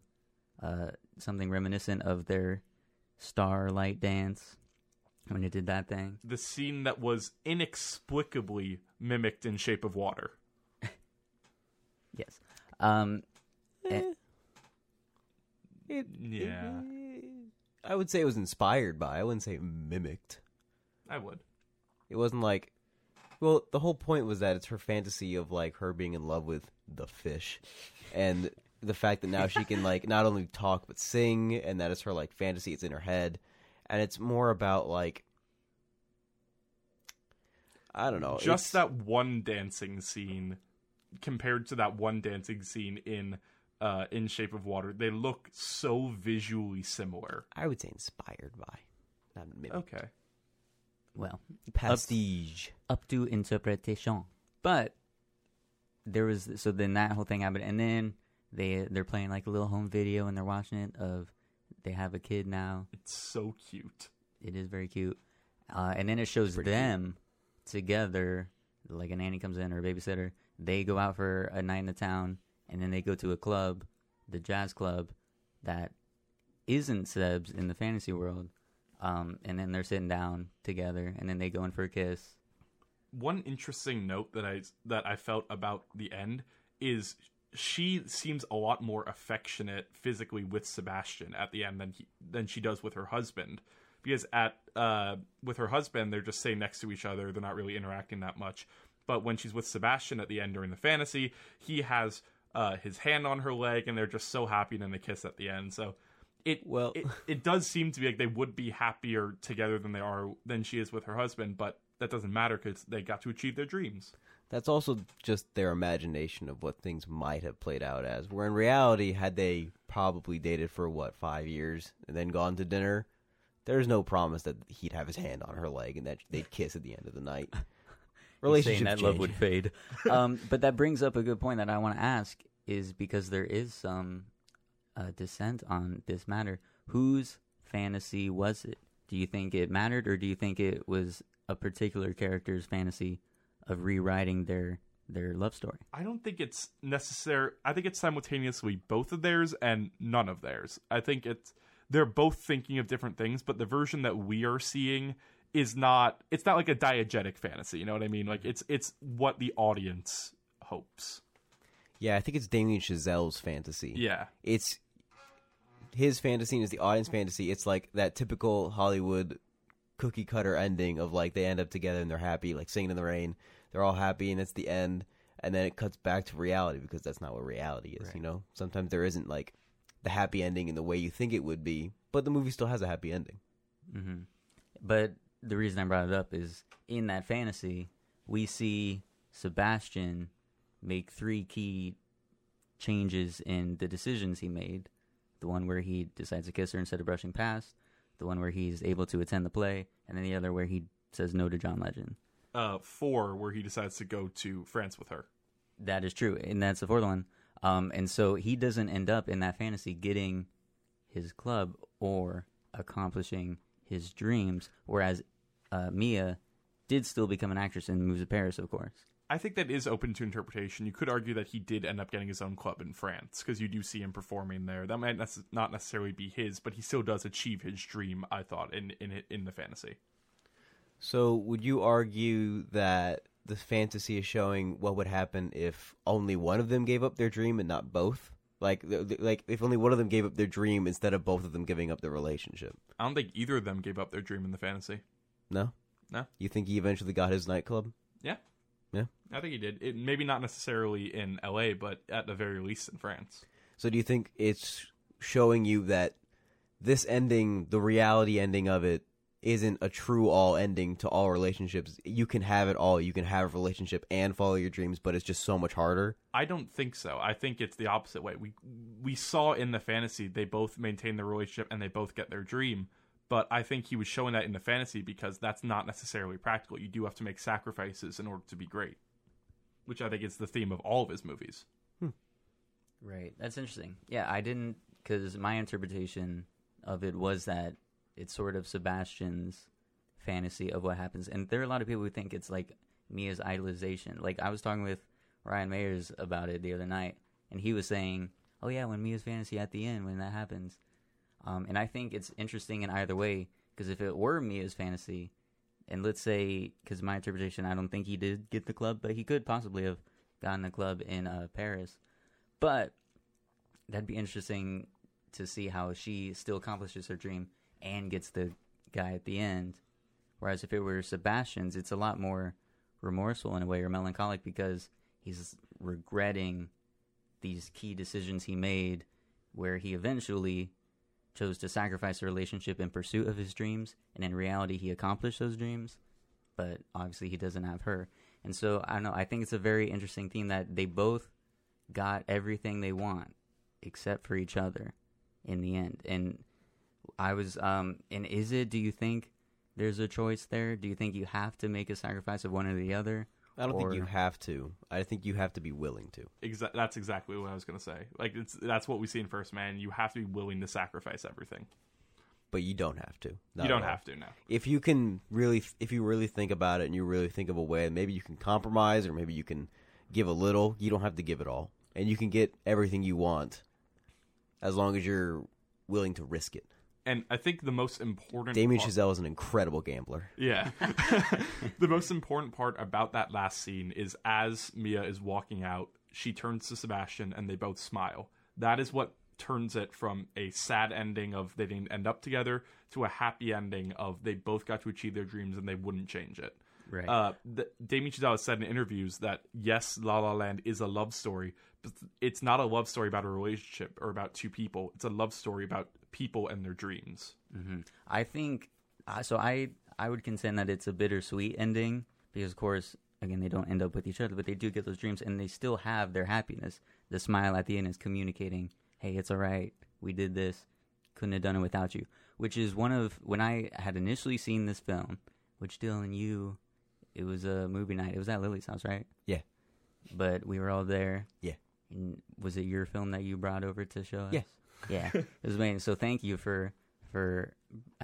uh, something reminiscent of their starlight dance when they did that thing. The scene that was inexplicably mimicked in Shape of Water. Yes. Um, Eh. Eh. It- Yeah, it- I would say it was inspired by. I wouldn't say mimicked. I would. It wasn't like. Well, the whole point was that it's her fantasy of like her being in love with the fish, and the fact that now she can like not only talk but sing, and that is her like fantasy. It's in her head, and it's more about like I don't know, Just it's- that one dancing scene compared to that one dancing scene in uh, in Shape of Water, they look so visually similar. I would say inspired by, not maybe Okay. Well, prestige. up to interpretation. But there was so then that whole thing happened, and then they they're playing like a little home video and they're watching it of they have a kid now. It's so cute. It is very cute, uh, and then it shows Pretty them together. Like a nanny comes in or a babysitter. They go out for a night in the town, and then they go to a club, the jazz club, that isn't Seb's in the fantasy world. Um, and then they're sitting down together, and then they go in for a kiss. One interesting note that I that I felt about the end is she seems a lot more affectionate physically with Sebastian at the end than he, than she does with her husband. Because at uh, with her husband, they're just sitting next to each other; they're not really interacting that much. But when she's with Sebastian at the end during the fantasy, he has uh, his hand on her leg, and they're just so happy, and then they kiss at the end. So it Well- it, it does seem to be like they would be happier together than they are than she is with her husband, but that doesn't matter because they got to achieve their dreams. That's also just their imagination of what things might have played out as. Where in reality, had they probably dated for what five years and then gone to dinner, there's no promise that he'd have his hand on her leg and that they'd kiss at the end of the night. Relationship saying that love would fade. um, but that brings up a good point that I want to ask is because there is some uh, dissent on this matter. Whose fantasy was it? Do you think it mattered, or do you think it was a particular character's fantasy of rewriting their their love story? I don't think it's necessary. I think it's simultaneously both of theirs and none of theirs. I think it's they're both thinking of different things, but the version that we are seeing is not. It's not like a diegetic fantasy. You know what I mean? Like it's it's what the audience hopes. Yeah, I think it's Damien Chazelle's fantasy. Yeah, It's his fantasy and is the audience fantasy. It's like that typical Hollywood cookie cutter ending of like they end up together and they're happy, like singing in the rain. They're all happy and it's the end. And then it cuts back to reality because that's not what reality is, you know? Sometimes there isn't like the happy ending in the way you think it would be, but the movie still has a happy ending. hmm But the reason I brought it up is in that fantasy, we see Sebastian make three key changes in the decisions he made. The one where he decides to kiss her instead of brushing past, the one where he's able to attend the play, and then the other where he says no to John Legend. Uh, four where he decides to go to France with her. That is true, and that's the fourth one. Um, and so he doesn't end up in that fantasy getting his club or accomplishing his dreams, whereas uh, Mia did still become an actress in Moves to Paris, of course. I think that is open to interpretation. You could argue that he did end up getting his own club in France because you do see him performing there. That might not necessarily be his, but he still does achieve his dream. I thought in in in the fantasy. So, would you argue that the fantasy is showing what would happen if only one of them gave up their dream and not both? Like, like if only one of them gave up their dream instead of both of them giving up their relationship. I don't think either of them gave up their dream in the fantasy. No, No. You think he eventually got his nightclub? Yeah, Yeah. I think he did. It maybe not necessarily in L.A., but at the very least in France. So, do you think it's showing you that this ending, the reality ending of it, isn't a true all ending to all relationships? You can have it all. You can have a relationship and follow your dreams, but it's just so much harder. I don't think so. I think it's the opposite way. We we saw in the fantasy they both maintain their relationship and they both get their dream. But I think he was showing that in the fantasy because that's not necessarily practical. You do have to make sacrifices in order to be great, which I think is the theme of all of his movies. Hmm. Right. That's interesting. Yeah, I didn't because my interpretation of it was that it's sort of Sebastian's fantasy of what happens, and there are a lot of people who think it's like Mia's idolization. Like I was talking with Ryan Mayers about it the other night, and he was saying, "Oh yeah, when Mia's fantasy at the end when that happens," um, and I think it's interesting in either way because if it were Mia's fantasy, and let's say because my interpretation, I don't think he did get the club, but he could possibly have gotten the club in uh, Paris. But that'd be interesting to see how she still accomplishes her dream and gets the guy at the end. Whereas if it were Sebastian's, it's a lot more remorseful in a way or melancholic because he's regretting these key decisions he made where he eventually chose to sacrifice a relationship in pursuit of his dreams, and in reality, he accomplished those dreams, but obviously he doesn't have her. And so I don't know. I think it's a very interesting theme that they both got everything they want except for each other in the end. And I was, um, and is it? Do you think there's a choice there? Do you think you have to make a sacrifice of one or the other? I don't think you have to. I think you have to be willing to. Exa- that's exactly what I was going to say. Like it's that's what we see in First Man. You have to be willing to sacrifice everything. But you don't have to. You don't have to now. if you can really if you really think about it and you really think of a way maybe you can compromise or maybe you can give a little you don't have to give it all and you can get everything you want as long as you're willing to risk it And I think the most important damien part- chazelle is an incredible gambler Yeah. the most important part about that last scene is as Mia is walking out, she turns to Sebastian and they both smile. That is what turns it from a sad ending of they didn't end up together to a happy ending of they both got to achieve their dreams and they wouldn't change it. Right. Uh, the, Damien Chazelle has said in interviews that yes, La La Land is a love story, it's not a love story about a relationship or about two people. It's a love story about people and their dreams. hmm I think uh, so. I I would contend that it's a bittersweet ending because, of course, again, they don't end up with each other, but they do get those dreams, and they still have their happiness. The smile at the end is communicating, "Hey, it's all right. We did this. Couldn't have done it without you." Which is one of when I had initially seen this film. Which Dylan, you, it was a movie night. It was at Lily's house, right? Yeah. But we were all there. Yeah. And was it your film that you brought over to show us? Yeah. Yeah. it was amazing. So thank you for for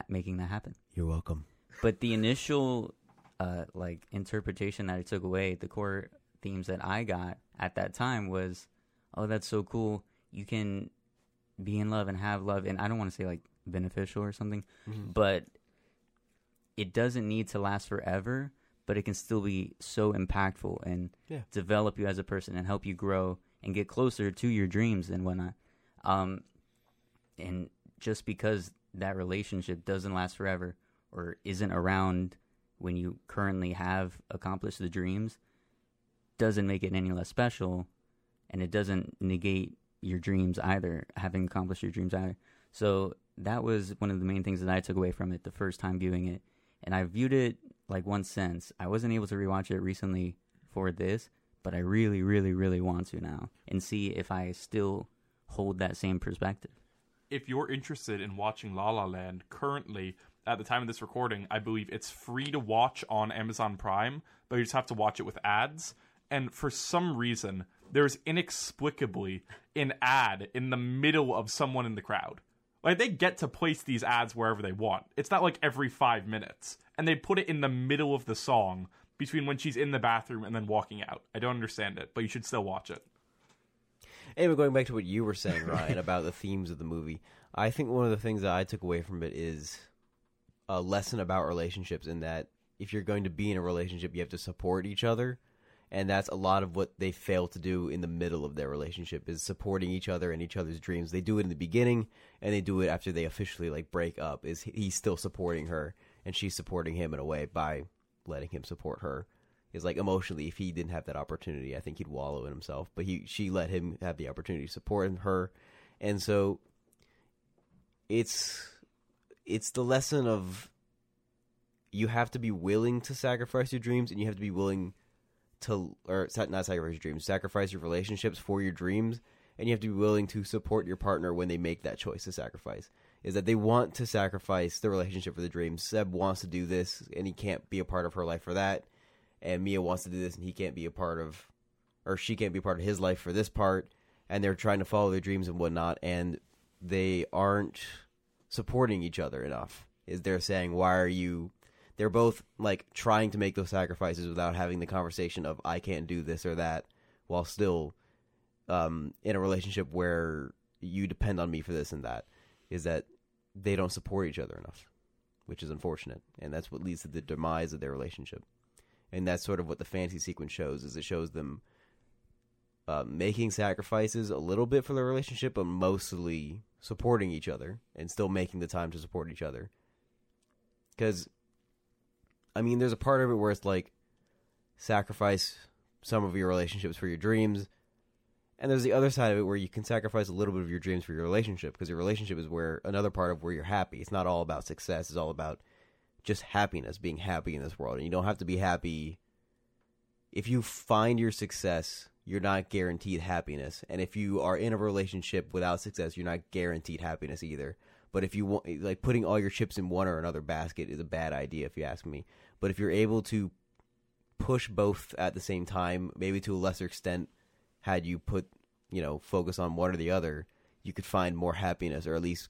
making that happen. you're welcome But the initial uh like interpretation that I took away, the core themes that I got at that time was, oh, that's so cool. You can be in love and have love, and I don't want to say like beneficial or something, but it doesn't need to last forever. But it can still be so impactful and Yeah. develop you as a person and help you grow and get closer to your dreams and whatnot. Um, and just because that relationship doesn't last forever or isn't around when you currently have accomplished the dreams doesn't make it any less special and it doesn't negate your dreams either having accomplished your dreams either. So that was one of the main things that i took away from it the first time viewing it. And i viewed it like once since i wasn't able to rewatch it recently for this but i really really really want to now and see if i still hold that same perspective if you're interested in watching La La Land currently at the time of this recording, I believe it's free to watch on Amazon Prime, but you just have to watch it with ads. And for some reason, there's inexplicably an ad in the middle of someone in the crowd. Like they get to place these ads wherever they want. It's not like every 5 minutes. And they put it in the middle of the song between when she's in the bathroom and then walking out. I don't understand it, but you should still watch it. Anyway, going back to what you were saying, Ryan, about the themes of the movie, I think one of the things that I took away from it is a lesson about relationships in that if you're going to be in a relationship, you have to support each other. And that's a lot of what they fail to do in the middle of their relationship is supporting each other and each other's dreams. They do it in the beginning and they do it after they officially like break up. Is he's still supporting her and she's supporting him in a way by letting him support her. Is like emotionally if he didn't have that opportunity i think he'd wallow in himself. But he she let him have the opportunity to support her. And so it's it's the lesson of you have to be willing to sacrifice your dreams and you have to be willing to or not sacrifice your dreams sacrifice your relationships for your dreams and you have to be willing to support your partner when they make that choice to sacrifice is that they want to sacrifice the relationship for the dreams seb wants to do this and he can't be a part of her life for that. And Mia wants to do this and he can't be a part of or she can't be a part of his life for this part. And they're trying to follow their dreams and whatnot and they aren't supporting each other enough is they're saying why are you they're both like trying to make those sacrifices without having the conversation of I can't do this or that while still um, in a relationship where you depend on me for this and that is that they don't support each other enough which is unfortunate. And that's what leads to the demise of their relationship. And that's sort of what the fantasy sequence shows is it shows them uh, making sacrifices a little bit for their relationship but mostly supporting each other and still making the time to support each other. Because i mean there's a part of it where it's like sacrifice some of your relationships for your dreams And there's the other side of it where you can sacrifice a little bit of your dreams for your relationship because your relationship is where another part of where you're happy. It's not all about success. It's all about just happiness, being happy in this world. And you don't have to be happy. If you find your success, you're not guaranteed happiness. And if you are in a relationship without success, you're not guaranteed happiness either. But if you want, like putting all your chips in one or another basket is a bad idea, if you ask me. But if you're able to push both at the same time, maybe to a lesser extent, had you put, you know, focus on one or the other, you could find more happiness, or at least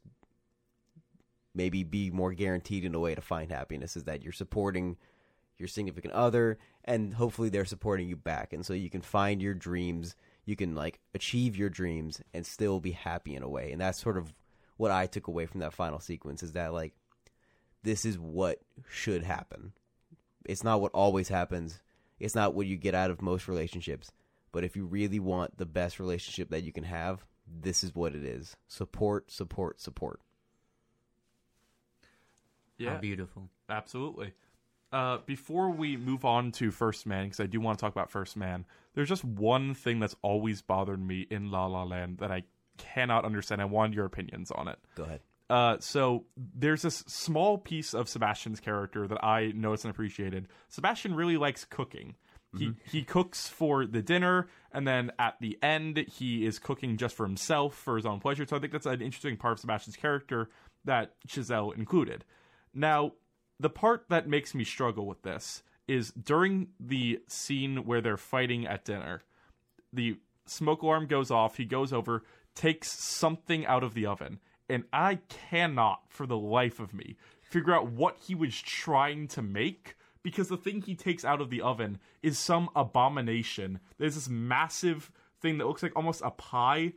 maybe be more guaranteed in a way to find happiness. Is that you're supporting your significant other, and hopefully they're supporting you back, and so you can find your dreams. You can like achieve your dreams and still be happy in a way, and that's sort of what I took away from that final sequence. Is that like this is what should happen. It's not what always happens. It's not what you get out of most relationships. But if you really want the best relationship that you can have, this is what it is. Support, support, support. How beautiful. Absolutely. Uh, before we move on to First Man, because I do want to talk about First Man, there's just one thing that's always bothered me in La La Land that I cannot understand. I want your opinions on it. Go ahead. Uh, so there's this small piece of Sebastian's character that I noticed and appreciated. Sebastian really likes cooking. He mm-hmm. he cooks for the dinner, and then at the end, he is cooking just for himself for his own pleasure. So I think that's an interesting part of Sebastian's character that Chazelle included. Now, the part that makes me struggle with this is during the scene where they're fighting at dinner. The smoke alarm goes off. He goes over, takes something out of the oven, and I cannot, for the life of me, figure out what he was trying to make because the thing he takes out of the oven is some abomination. There's this massive thing that looks like almost a pie,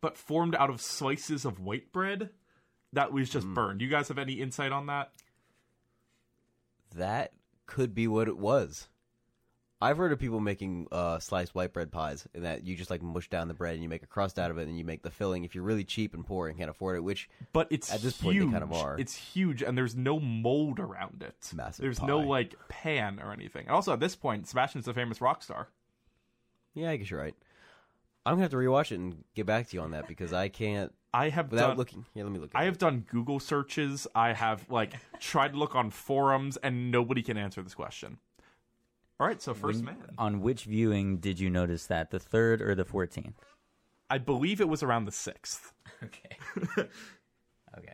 but formed out of slices of white bread that was just hmm. burned. You guys have any insight on that? That could be what it was. I've heard of people making uh, sliced white bread pies, and that you just like mush down the bread and you make a crust out of it, and you make the filling. If you're really cheap and poor and can't afford it, which But it's At this huge. point, they kind of are. It's huge, and there's no mold around it. Massive There's no like pan or anything. And also, at this point, Sebastian's a famous rock star. yeah, I guess you're right. I'm gonna have to rewatch it and get back to you on that because I can't I have without done, looking. Here, let me look. I it. have done Google searches. I have like tried to look on forums, and nobody can answer this question. All right, so first When- man. On which viewing did you notice that? The third or the 14th? I believe it was around the sixth. Okay. okay.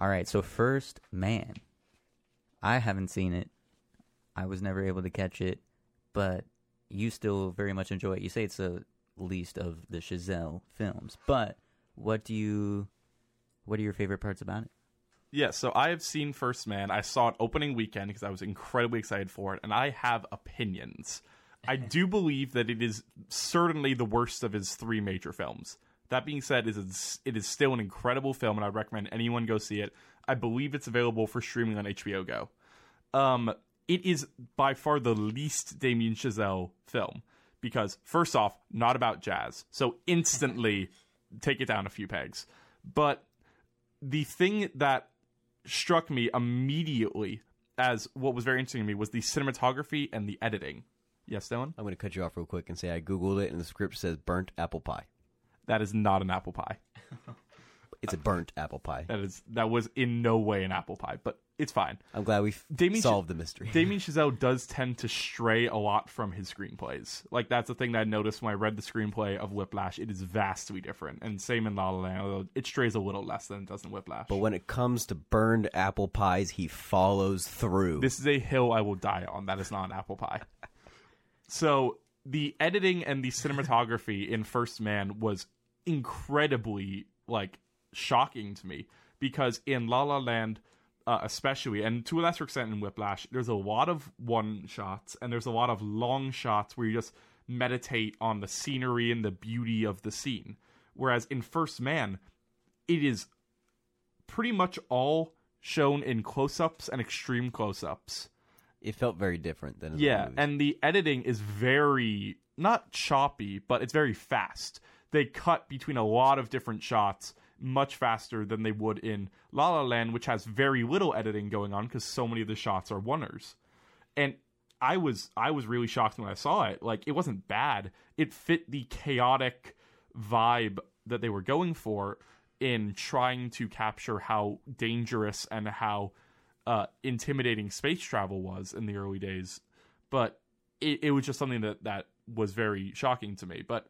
All right. So first man, I haven't seen it. I was never able to catch it, but you still very much enjoy it. You say it's the least of the Chazelle films, but what do you? What are your favorite parts about it? Yeah, so I have seen First Man. I saw it opening weekend because I was incredibly excited for it, and I have opinions. I do believe that it is certainly the worst of his three major films. That being said, it is it is still an incredible film, and I recommend anyone go see it. I believe it's available for streaming on HBO Go. Um, it is by far the least Damien Chazelle film because, first off, not about jazz, so instantly take it down a few pegs. But the thing that struck me immediately as what was very interesting to me was the cinematography and the editing. Yes, Dylan? I'm gonna cut you off real quick and say I googled it and the script says burnt apple pie. That is not an apple pie. It's a burnt apple pie. That is that was in no way an apple pie, but it's fine. I'm glad we Damien Ch- solved the mystery. Damien Chazelle does tend to stray a lot from his screenplays. Like that's the thing that I noticed when I read the screenplay of Whiplash. It is vastly different, and same in La La Land. Although it strays a little less than it does in Whiplash. But when it comes to burned apple pies, he follows through. This is a hill I will die on. That is not an apple pie. So the editing and the cinematography in First Man was incredibly like shocking to me because in La La Land, uh, especially, and to a lesser extent in Whiplash, there's a lot of one shots and there's a lot of long shots where you just meditate on the scenery and the beauty of the scene. Whereas in First Man, it is pretty much all shown in close-ups and extreme close-ups. it felt very different than in Yeah, and the editing is very not choppy, but it's very fast. They cut between a lot of different shots much faster than they would in La La Land, which has very little editing going on because so many of the shots are oneers. And I was I was really shocked when I saw it. Like it wasn't bad. It fit the chaotic vibe that they were going for in trying to capture how dangerous and how uh, intimidating space travel was in the early days. But it, it was just something that that was very shocking to me. But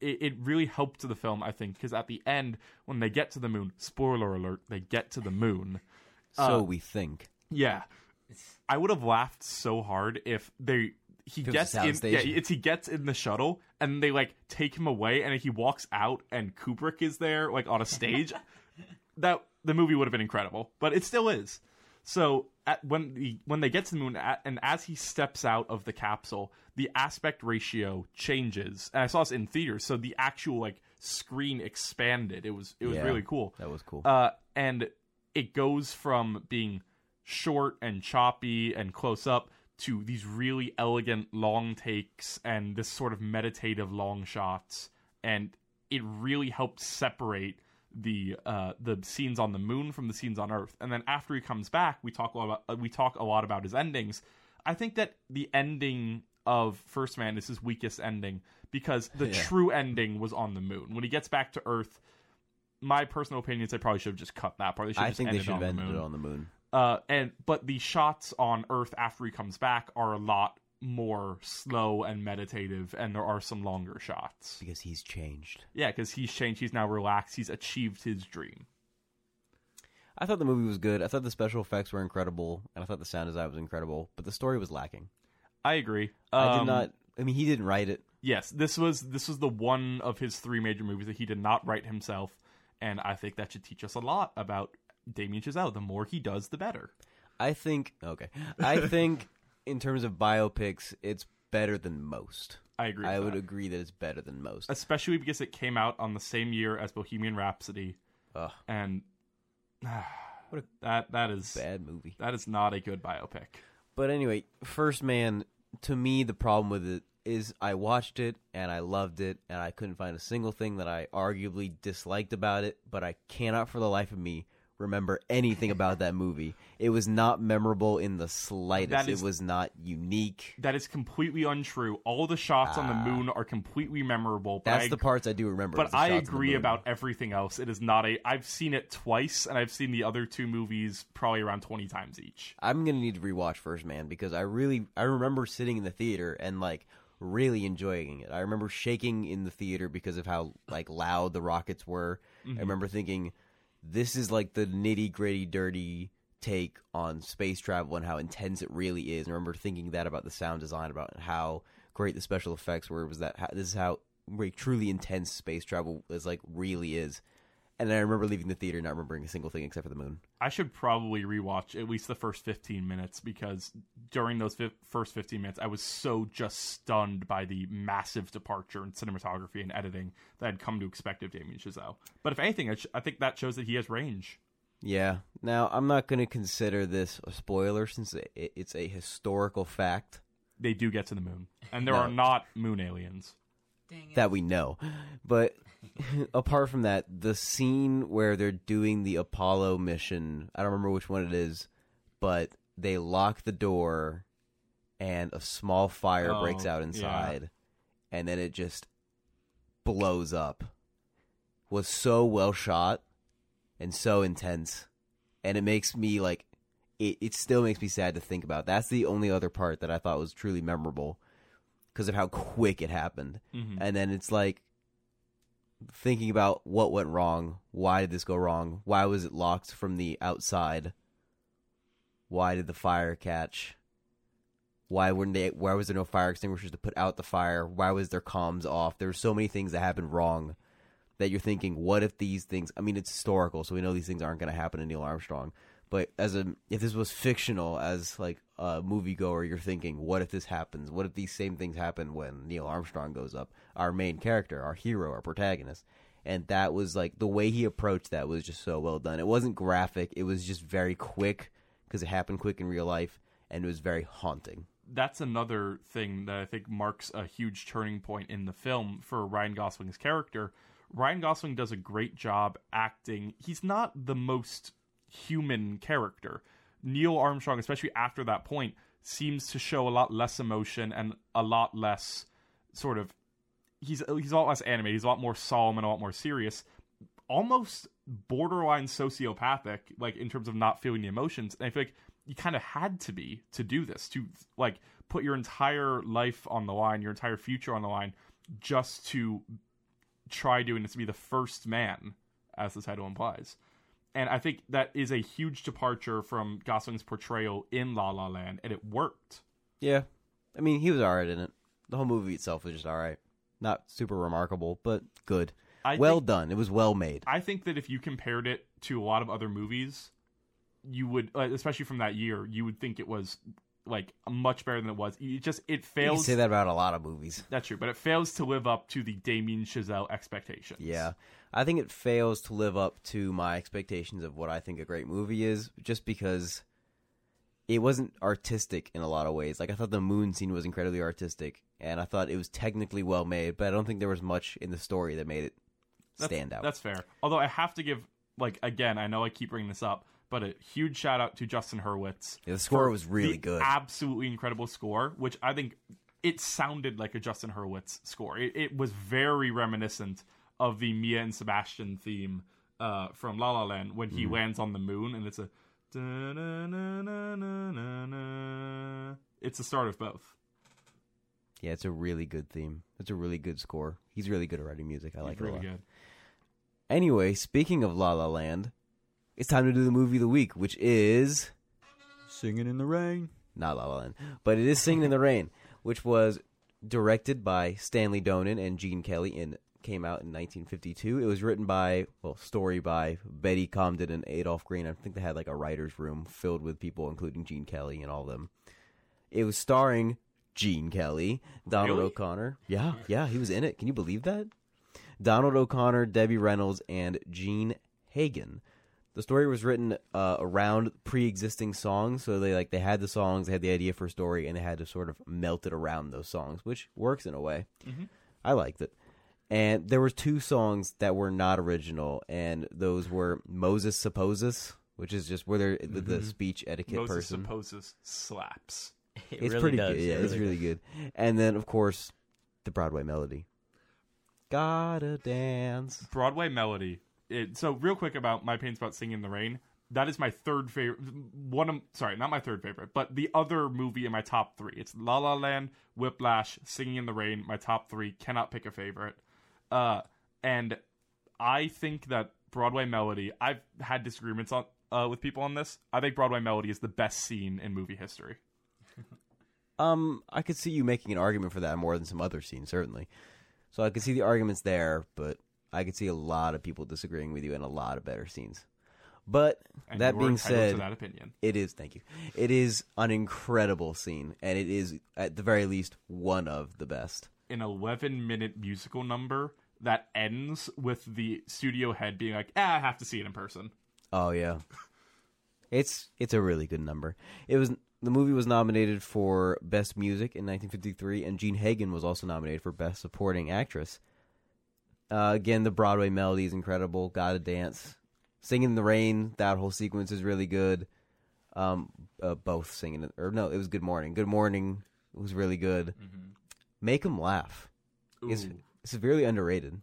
it, it really helped the film, I think, because at the end when they get to the moon, spoiler alert, they get to the moon. So Uh, we think. Yeah, I would have laughed so hard if they he If gets in. soundstage. Yeah, it's he gets in the shuttle and they like take him away, and he walks out, and Kubrick is there like on a stage. that the movie would have been incredible, but it still is. So at, when the when they get to the moon, at, and as he steps out of the capsule, the aspect ratio changes. And I saw this in theaters, so the actual like screen expanded. It was it was Yeah. really cool. That was cool. Uh, and it goes from being short and choppy and close up to these really elegant long takes and this sort of meditative long shots. And it really helped separate the uh, the scenes on the moon from the scenes on Earth. And then after he comes back, we talk a lot about, uh, we talk a lot about his endings. I think that the ending of First Man is his weakest ending because the Yeah. true ending was on the moon. When he gets back to Earth, my personal opinion is they probably should have just cut that part. They I think they should have ended ended on the it on the moon. Uh, and but the shots on Earth after he comes back are a lot more slow and meditative, and there are some longer shots. Because he's changed. Yeah, because he's changed. He's now relaxed. He's achieved his dream. I thought the movie was good. I thought the special effects were incredible, and I thought the sound design was incredible. But the story was lacking. I agree. I did Um, not. I mean, he didn't write it. Yes, this was this was the one of his three major movies that he did not write himself, and I think that should teach us a lot about Damien Chazelle. The more he does, the better. I think. Okay. I think in terms of biopics, it's better than most. I agree. I would that. agree that it's better than most. especially because it came out on the same year as Bohemian Rhapsody, Ugh, and What a that that is bad movie. that is not a good biopic. But anyway, First Man, to me, the problem with it is I watched it and I loved it, and I couldn't find a single thing that I arguably disliked about it, but I cannot for the life of me remember anything about that movie. It was not memorable in the slightest. That is- it was not unique. That is completely untrue. All the shots on the Ah. moon are completely memorable. But That's I, the parts I do remember. But I shots of the agree about everything else. It is not a. I've seen it twice, and I've seen the other two movies probably around twenty times each. I'm gonna need to rewatch First Man because I really I remember sitting in the theater and like really enjoying it. I remember shaking in the theater because of how like loud the rockets were. I remember thinking this is like the nitty gritty, dirty take on space travel and how intense it really is. I remember thinking that about the sound design, about how great the special effects were. Was that how, this is how like, truly intense space travel is like really is. And I remember leaving the theater not remembering a single thing except for the moon. I should probably rewatch at least the first 15 minutes because during those fi- first 15 minutes, I was so just stunned by the massive departure in cinematography and editing that I'd come to expect of Damien Chazelle. But if anything, I, sh- I think that shows that he has range. Yeah. Now, I'm not going to consider this a spoiler since it- it's a historical fact They do get to the moon, and there No. are not moon aliens. Dang it. that we know. But apart from that, the scene where they're doing the Apollo mission, I don't remember which one it is, but they lock the door and a small fire Oh, breaks out inside and then it just blows up. Was so well shot and so intense. And it makes me like it, it still makes me sad to think about. That's the only other part that I thought was truly memorable because of how quick it happened. Mhm. And then it's like thinking about what went wrong. Why did this go wrong? Why was it locked from the outside? Why did the fire catch? Why wouldn't they? Why was there no fire extinguishers to put out the fire? Why was their comms off? There were so many things that happened wrong that you're thinking, what if these things? I mean, it's historical, so we know these things aren't going to happen to Neil Armstrong. But as a, if this was fictional, as like a moviegoer, you're thinking, what if this happens? What if these same things happen when Neil Armstrong goes up? Our main character, our hero, our protagonist, and that was like the way he approached that was just so well done. It wasn't graphic; it was just very quick because it happened quick in real life, and it was very haunting. that's another thing that I think marks a huge turning point in the film for Ryan Gosling's character. Ryan Gosling does a great job acting. He's not the most human character. Neil Armstrong, especially after that point, seems to show a lot less emotion and a lot less sort of he's he's a lot less animated. He's a lot more solemn and a lot more serious, almost borderline sociopathic, like in terms of not feeling the emotions. And I feel like you kind of had to be to do this to like put your entire life on the line, your entire future on the line, just to try doing this to be the first man, as the title implies. And I think that is a huge departure from Gosling's portrayal in La La Land, and it worked. Yeah, I mean he was alright in it. The whole movie itself was just alright. Not super remarkable, but good. I well think, done. It was well made. I think that if you compared it to a lot of other movies, you would, uh, especially from that year, you would think it was like much better than it was. It just it You fails. say that about a lot of movies. That's true, but it fails to live up to the Damien Chazelle expectations. Yeah. I think it fails to live up to my expectations of what I think a great movie is, just because it wasn't artistic in a lot of ways. Like I thought the moon scene was incredibly artistic, and I thought it was technically well made, but I don't think there was much in the story that made it That's- stand out. That's fair. Although I have to give, like, again, I know I keep bringing this up, but a huge shout out to Justin Hurwitz. Yeah, the score was really good. Absolutely incredible score, which I think it sounded like a Justin Hurwitz score. It, it was very reminiscent of the Mia and Sebastian theme uh, from La La Land when he lands on the moon, and it's a. It's the start of both. yeah, it's a really good theme. It's a really good score. He's really good at writing music. I like It's it a lot. good. Anyway, speaking of La La Land, it's time to do the movie of the week, which is Singing in the rain. not La La Land, but it is Singing in the Rain, which was directed by Stanley Donen and Gene Kelly and came out in 1952. It was written by, well, story by Betty Comden and Adolph Green. I think they had like a writer's room filled with people, including Gene Kelly and all of them. It was starring Gene Kelly, Donald Really? O'Connor. Yeah, yeah, he was in it. Can you believe that? Donald O'Connor, Debbie Reynolds, and Jean Hagen. The story was written uh, around pre-existing songs, so they like they had the songs, they had the idea for a story, and they had to sort of melt it around those songs, which works in a way. Mhm. I liked it. And there were two songs that were not original, and those were Moses Supposes, which is just where they're the, the speech etiquette Moses person. supposes slaps. It it's really pretty does. good. Yeah, It it's really good. And then of course the Broadway melody. Gotta dance. Broadway melody. It, so real quick about my pains about singing in the rain. That is my third favorite. One of sorry, not my third favorite, but the other movie in my top three. It's La La Land, Whiplash, Singing in the Rain. My top three. Cannot pick a favorite. Uh, and I think that Broadway melody. I've had disagreements on uh, with people on this. I think Broadway melody is the best scene in movie history. Um, I could see you making an argument for that more than some other scenes, certainly. So I could see the arguments there, but I could see a lot of people disagreeing with you in a lot of better scenes. But And that being said, to that opinion. it is thank you. It is an incredible scene, and it is at the very least one of the best. an 11 minute musical number that ends with the studio head being like, ah, I have to see it in person. Oh yeah, it's it's a really good number. It was the movie was nominated for best music in 1953, and Jean Hagen was also nominated for best supporting actress. Uh, again, the Broadway melody is incredible. Gotta dance, singing in the rain. That whole sequence is really good. Um, uh, both singing or no, it was Good Morning. Good Morning was really good. Make him laugh. It's severely underrated.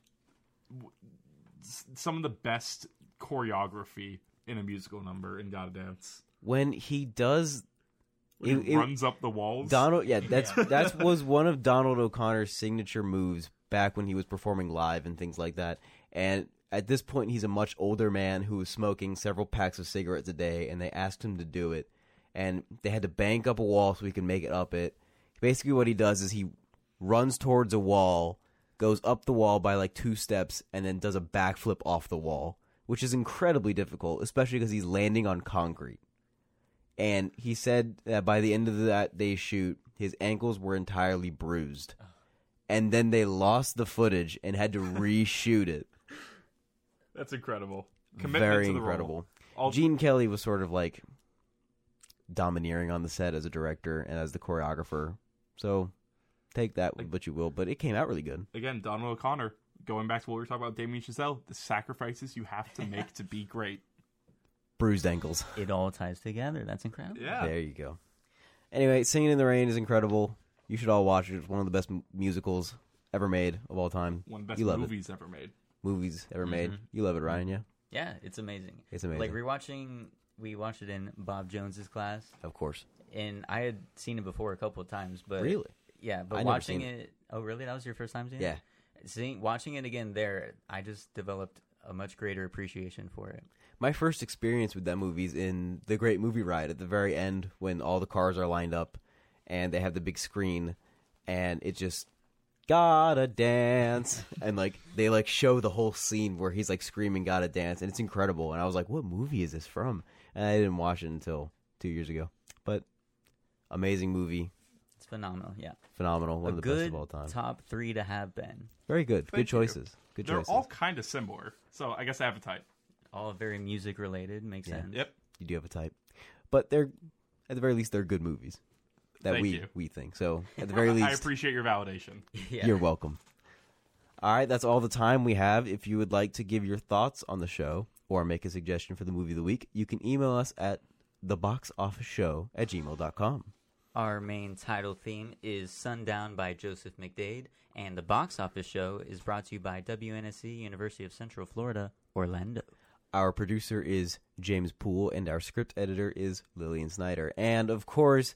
Some of the best choreography in a musical number in Gotta Dance. When he does When It- he it- runs up the walls. Donald, yeah, that's that was one of Donald O'Connor's signature moves back when he was performing live and things like that. And at this point, he's a much older man who was smoking several packs of cigarettes a day, and they asked him to do it, and they had to bank up a wall so he could make it up it. Basically, what he does is he runs towards a wall, goes up the wall by like two steps, and then does a backflip off the wall, which is incredibly difficult, especially because he's landing on concrete and he said that by the end of that day shoot, his ankles were entirely bruised, uh-huh. And then they lost the footage and had to reshoot it. That's incredible. Commitment Very to the incredible. All- Gene Kelly was sort of like domineering on the set as a director and as the choreographer, so take that with what you will. But it came out really good. Again, Donald O'Connor, going back to what we were talking about Damien Chazelle, the sacrifices you have to make to be great. bruised ankles. It all ties together. That's incredible. Yeah. There you go. Anyway, Singing in the Rain is incredible. You should all watch it. It's one of the best m- musicals ever made of all time. One of the best you love movies ever made. it. Movies ever made. Mhm. You love it, Ryan, yeah? Yeah, it's amazing. It's amazing. Like rewatching, we watched it in Bob Jones's class, of course. and I had seen it before a couple of times, but Really? yeah, but I never watching seen it, oh really? That was your first time seeing Yeah. it? Seeing, watching it again there, I just developed a much greater appreciation for it. My first experience with that movie is in the Great Movie Ride at the very end when all the cars are lined up and they have the big screen and it just gotta dance and like they like show the whole scene where he's like screaming gotta dance and it's incredible and I was like what movie is this from and I didn't watch it until two years ago but amazing movie It's phenomenal. Yeah, phenomenal one a of the best of all time top three to have been. very good Thank good you. choices good choices. They're choices all kind of similar. So I guess I have a type. All very music related. Makes Yeah. sense. Yep. you do have a type but they're at the very least they're good movies that Thank we you. we think so at the very least I appreciate your validation. Yeah. You're welcome. All right, that's all the time we have. If you would like to give your thoughts on the show or make a suggestion for the movie of the week, you can email us at theboxofficeshow at gmail.com. Our main title theme is Sundown by Joseph McDade, and the box office show is brought to you by WNSC University of Central Florida, Orlando. Our producer is James Poole, and our script editor is Lillian Snyder. And of course,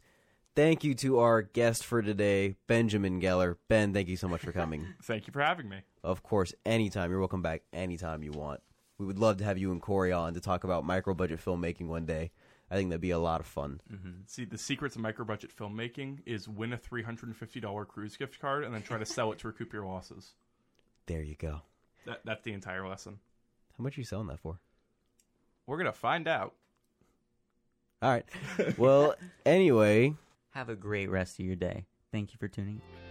thank you to our guest for today, Benjamin Geller. Ben, thank you so much for coming. Thank you for having me. of course, anytime. You're welcome back anytime you want. We would love to have you and Corey on to talk about micro budget filmmaking one day. I think that'd be a lot of fun. Mm-hmm. See, the secrets of micro budget filmmaking is win a $350 cruise gift card and then try to sell it to recoup your losses. There you go. That, that's the entire lesson. How much are you selling that for? We're going to find out. All right. Well, anyway, Have a great rest of your day. Thank you for tuning in.